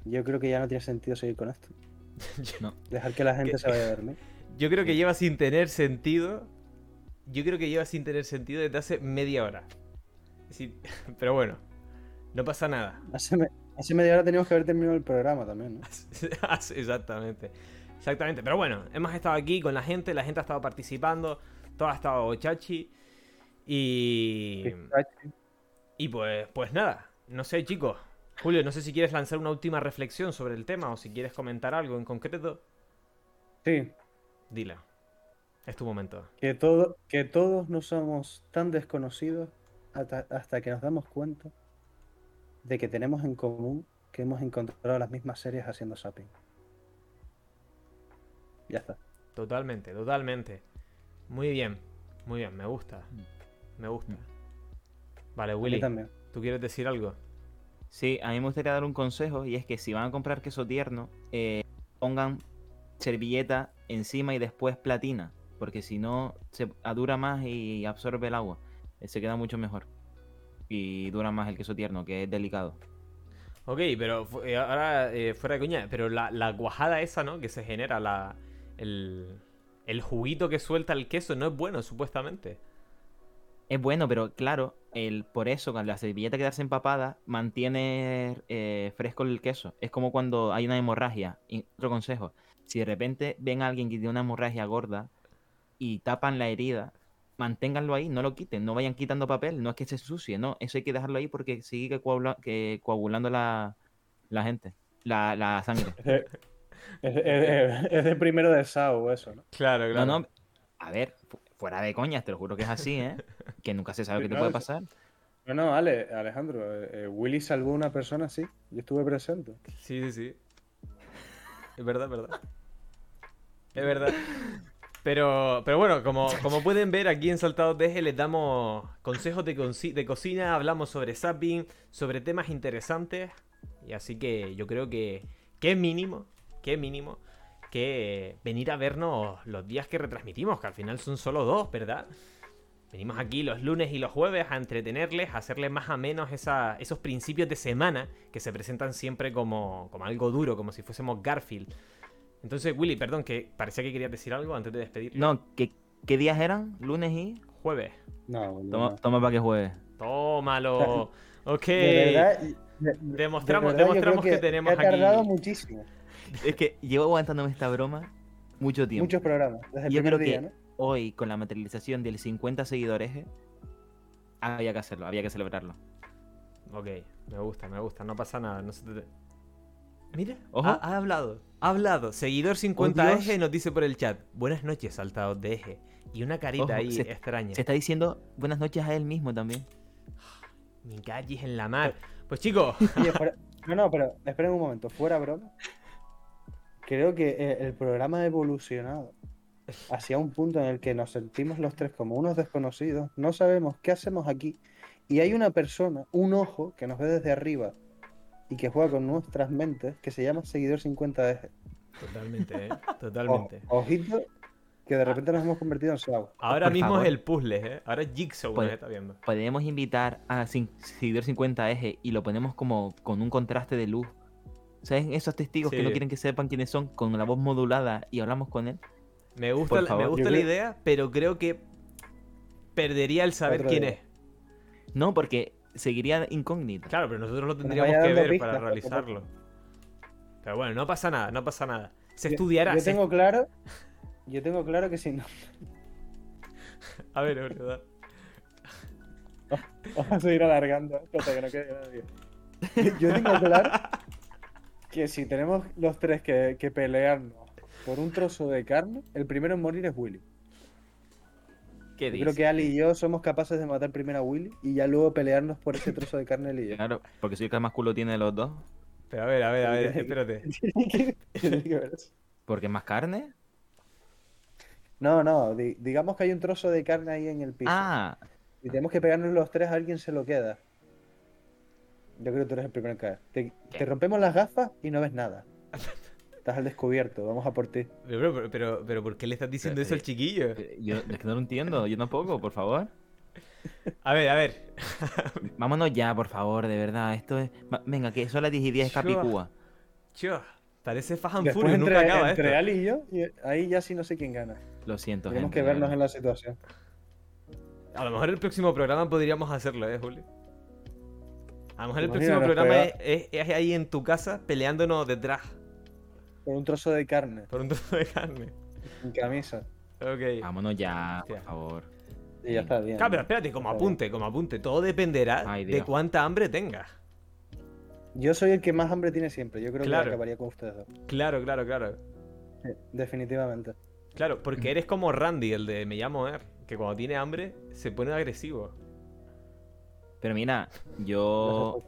yo creo que ya no tiene sentido seguir con esto. No. Dejar que la gente Que- se vaya a dormir. Yo creo que lleva sin tener sentido. Yo creo que lleva sin tener sentido desde hace media hora. Es decir, pero bueno, no pasa nada. Hace, me- hace media hora teníamos que haber terminado el programa también, ¿no? Exactamente. Exactamente. Pero bueno, hemos estado aquí con la gente, la gente ha estado participando, todo ha estado chachi. Y. Y pues, pues nada. No sé, chicos. Julio, no sé si quieres lanzar una última reflexión sobre el tema o si quieres comentar algo en concreto. Sí, Dila. Es tu momento. que, todo, que todos no somos tan desconocidos hasta, hasta que nos damos cuenta de que tenemos en común que hemos encontrado las mismas series haciendo zapping. Ya está. Totalmente, totalmente. Muy bien, muy bien, me gusta. Me gusta. Vale, A mí Willy, también. ¿tú quieres decir algo? Sí, a mí me gustaría dar un consejo y es que si van a comprar queso tierno, eh, pongan servilleta encima y después platina, porque si no se dura más y absorbe el agua. Eh, Se queda mucho mejor. Y dura más el queso tierno, que es delicado. Ok, pero eh, ahora fuera de coña, pero la, la cuajada esa, ¿no? Que se genera, la, el, el juguito que suelta el queso no es bueno, supuestamente. Es bueno, pero claro, el, por eso, con la servilleta quedarse empapada, mantiene eh, fresco el queso. Es como cuando hay una hemorragia. Y otro consejo, si de repente ven a alguien que tiene una hemorragia gorda y tapan la herida, manténganlo ahí, no lo quiten, no vayan quitando papel, no es que se sucie, no, eso hay que dejarlo ahí porque sigue coagula- que- coagulando la, la gente, la, la sangre. Es de, es de primero de SAO eso, ¿no? Claro, No, no, a ver, fuera de coñas, te lo juro que es así, ¿eh? Que nunca se sabe qué te No, puede pasar. No, no, Ale, Alejandro, eh, eh, Willy salvó a una persona así. Yo estuve presente. Sí, sí, sí. Es verdad, es verdad. Es verdad. Pero, pero bueno, como, como pueden ver aquí en Saltados Eje les damos consejos de, conci- de cocina, hablamos sobre zapping, sobre temas interesantes. Y así que yo creo que, que es mínimo, que es mínimo, que venir a vernos los días que retransmitimos, que al final son solo dos, ¿verdad? Venimos aquí los lunes y los jueves a entretenerles, a hacerles más a menos esa- esos principios de semana que se presentan siempre como, como algo duro, como si fuésemos Garfield. Entonces, Willy, perdón, que parecía que querías decir algo antes de despedirte. No, ¿qué, qué días eran? ¿Lunes y? Jueves. No, Willy, Toma, no. toma para que juegue. Tómalo. Ok. De verdad, de- de Demostramos- verdad, demostramos que tenemos ha tardado aquí- muchísimo. Es que llevo aguantándome esta broma mucho tiempo. Muchos programas. Desde el Yo primer creo día, que ¿no? hoy, con la materialización del 50 seguidores, eh, había que hacerlo, había que celebrarlo. Ok, me gusta, me gusta, no pasa nada. No se te- Mira, Ojo. ha, ha hablado, ha hablado. Seguidor 50 Oh, eje nos dice por el chat. Buenas noches, saltados de eje. Y una carita Ojo, ahí se- extraña. Se está diciendo buenas noches a él mismo también. Mi gallis en la mar. Pues chicos, No, no, pero esperen un momento. Fuera broma. Creo que eh, el programa ha evolucionado hacia un punto en el que nos sentimos los tres como unos desconocidos. No sabemos qué hacemos aquí. Y hay una persona, un ojo, que nos ve desde arriba y que juega con nuestras mentes, que se llama Seguidor 50 de totalmente, ¿eh? O- Totalmente. ojito, que de repente nos hemos convertido en SAO. Ahora por mismo favor. es el puzzle, ¿eh? Ahora es Jigsaw Pues- nos está viendo. Podemos invitar a seguidor 50 eje y lo ponemos como con un contraste de luz. ¿Saben? Esos testigos que no quieren que sepan quiénes son, con la voz modulada y hablamos con él. Me gusta, la- me gusta Yo la creo- idea, pero creo que perdería el saber quién es. No, porque seguiría incógnito. Claro, pero nosotros lo tendríamos que ver pistas, para realizarlo. Pero bueno, no pasa nada, no pasa nada. Se Yo- estudiará. Yo se- tengo claro, yo tengo claro que si no, A ver, es verdad. vamos a seguir alargando esto hasta que no quede nadie. Yo- Yo tengo claro que si tenemos los tres que, que pelearnos por un trozo de carne, el primero en morir es Willy. ¿Qué Yo dices? creo que Ali y yo somos capaces de matar primero a Willy y ya luego pelearnos por ese trozo de carne él y yo. Claro, porque soy el que más culo tiene de los dos. Pero a ver, a ver, a ver, espérate. Porque es más carne. No, no, di- digamos que hay un trozo de carne ahí en el piso. Ah, Y tenemos que pegarnos los tres, alguien se lo queda. Yo creo que tú eres el primero en caer. Te, te rompemos las gafas y no ves nada. Estás al descubierto, vamos a por ti. Pero, pero, pero, pero ¿por qué le estás diciendo eso al chiquillo? eh, yo es que no lo entiendo, yo tampoco, por favor. A ver, a ver. Vámonos ya, por favor, de verdad. Esto es. Venga, que son las 10 y 10 Chua. Capicúa. Chio, parece Después Furious, entre, nunca acaba entre esto. Ali y yo, y ahí ya sí no sé quién gana. Lo siento, Tenemos gente. que vernos en la situación. A lo mejor el próximo programa podríamos hacerlo, ¿eh, Juli? A lo mejor el próximo programa es, es- es ahí en tu casa peleándonos detrás Por un trozo de carne, por un trozo de carne. en camisa. Ok. Vámonos ya, por Hostia. favor. Y ya está bien. Claro, pero espérate, como apunte, como apunte. Todo dependerá Ay, de cuánta hambre tengas. Yo soy el que más hambre tiene siempre. Yo creo Claro. que acabaría con ustedes dos. Claro, claro, claro. Sí, definitivamente. Claro, porque eres como Randy, el de Me llamo Er, que cuando tiene hambre se pone agresivo. Pero mira, yo.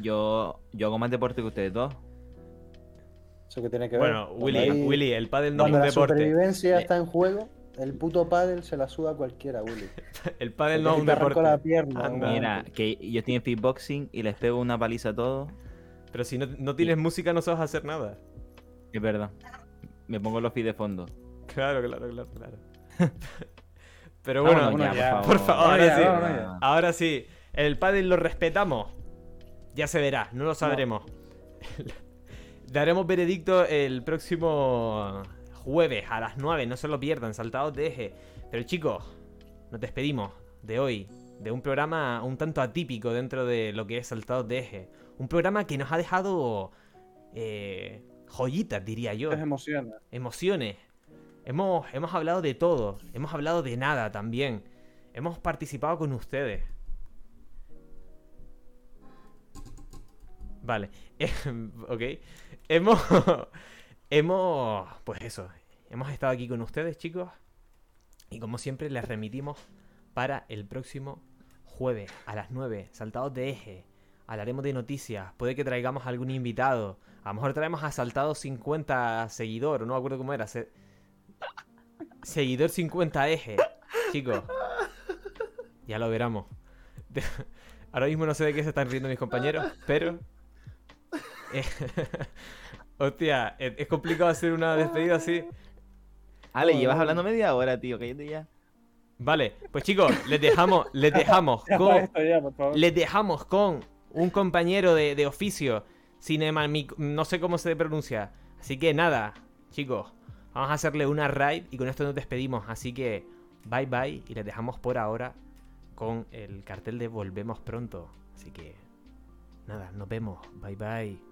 Yo. Yo hago más deporte que ustedes dos. Eso que tiene que ver. Bueno, Willy, hay- Willy, el pádel no es Cuando un la deporte. supervivencia Le- está en juego, el puto pádel se la suda a cualquiera, Willy. El pádel no es un deporte. la pierna. Mira, que yo estoy en fitboxing y les pego una paliza a todos. Pero si no, no tienes música no sabes hacer nada. Es verdad. Me pongo los pies de fondo. Claro, claro, claro, claro. Pero bueno, Vámonos bueno, ya, por favor, ahora ya, sí. Ahora sí, el pádel lo respetamos. Ya se verá, no lo sabremos. Daremos veredicto el próximo jueves a las 9, no se lo pierdan, saltados de eje. Pero chicos, nos despedimos de hoy, de un programa un tanto atípico dentro de lo que es saltados de eje. Un programa que nos ha dejado eh, joyitas, diría yo emociones. emociones. Hemos, hemos hablado de todo. Hemos hablado de nada también. Hemos participado con ustedes. Vale. ok. Hemos... hemos... Pues eso. Hemos estado aquí con ustedes, chicos. Y como siempre, les remitimos para el próximo jueves a las 9. Saltados de eje. Hablaremos de noticias. Puede que traigamos algún invitado. A lo mejor traemos a Saltado 50 seguidor. No me acuerdo cómo era. Seguidor 50 eje. Chicos. Ya lo veremos. De- Ahora mismo no sé de qué se están riendo mis compañeros, pero... eh, Hostia, es es complicado hacer una despedida así. Ale, llevas hablando media hora, tío. Cállate ya. Vale, pues chicos, les dejamos, les dejamos con, les dejamos con un compañero de, de oficio, Cinema, no sé cómo se pronuncia. Así que nada, chicos, vamos a hacerle una raid y con esto nos despedimos. Así que bye bye y les dejamos por ahora con el cartel de volvemos pronto. Así que nada, nos vemos, bye bye.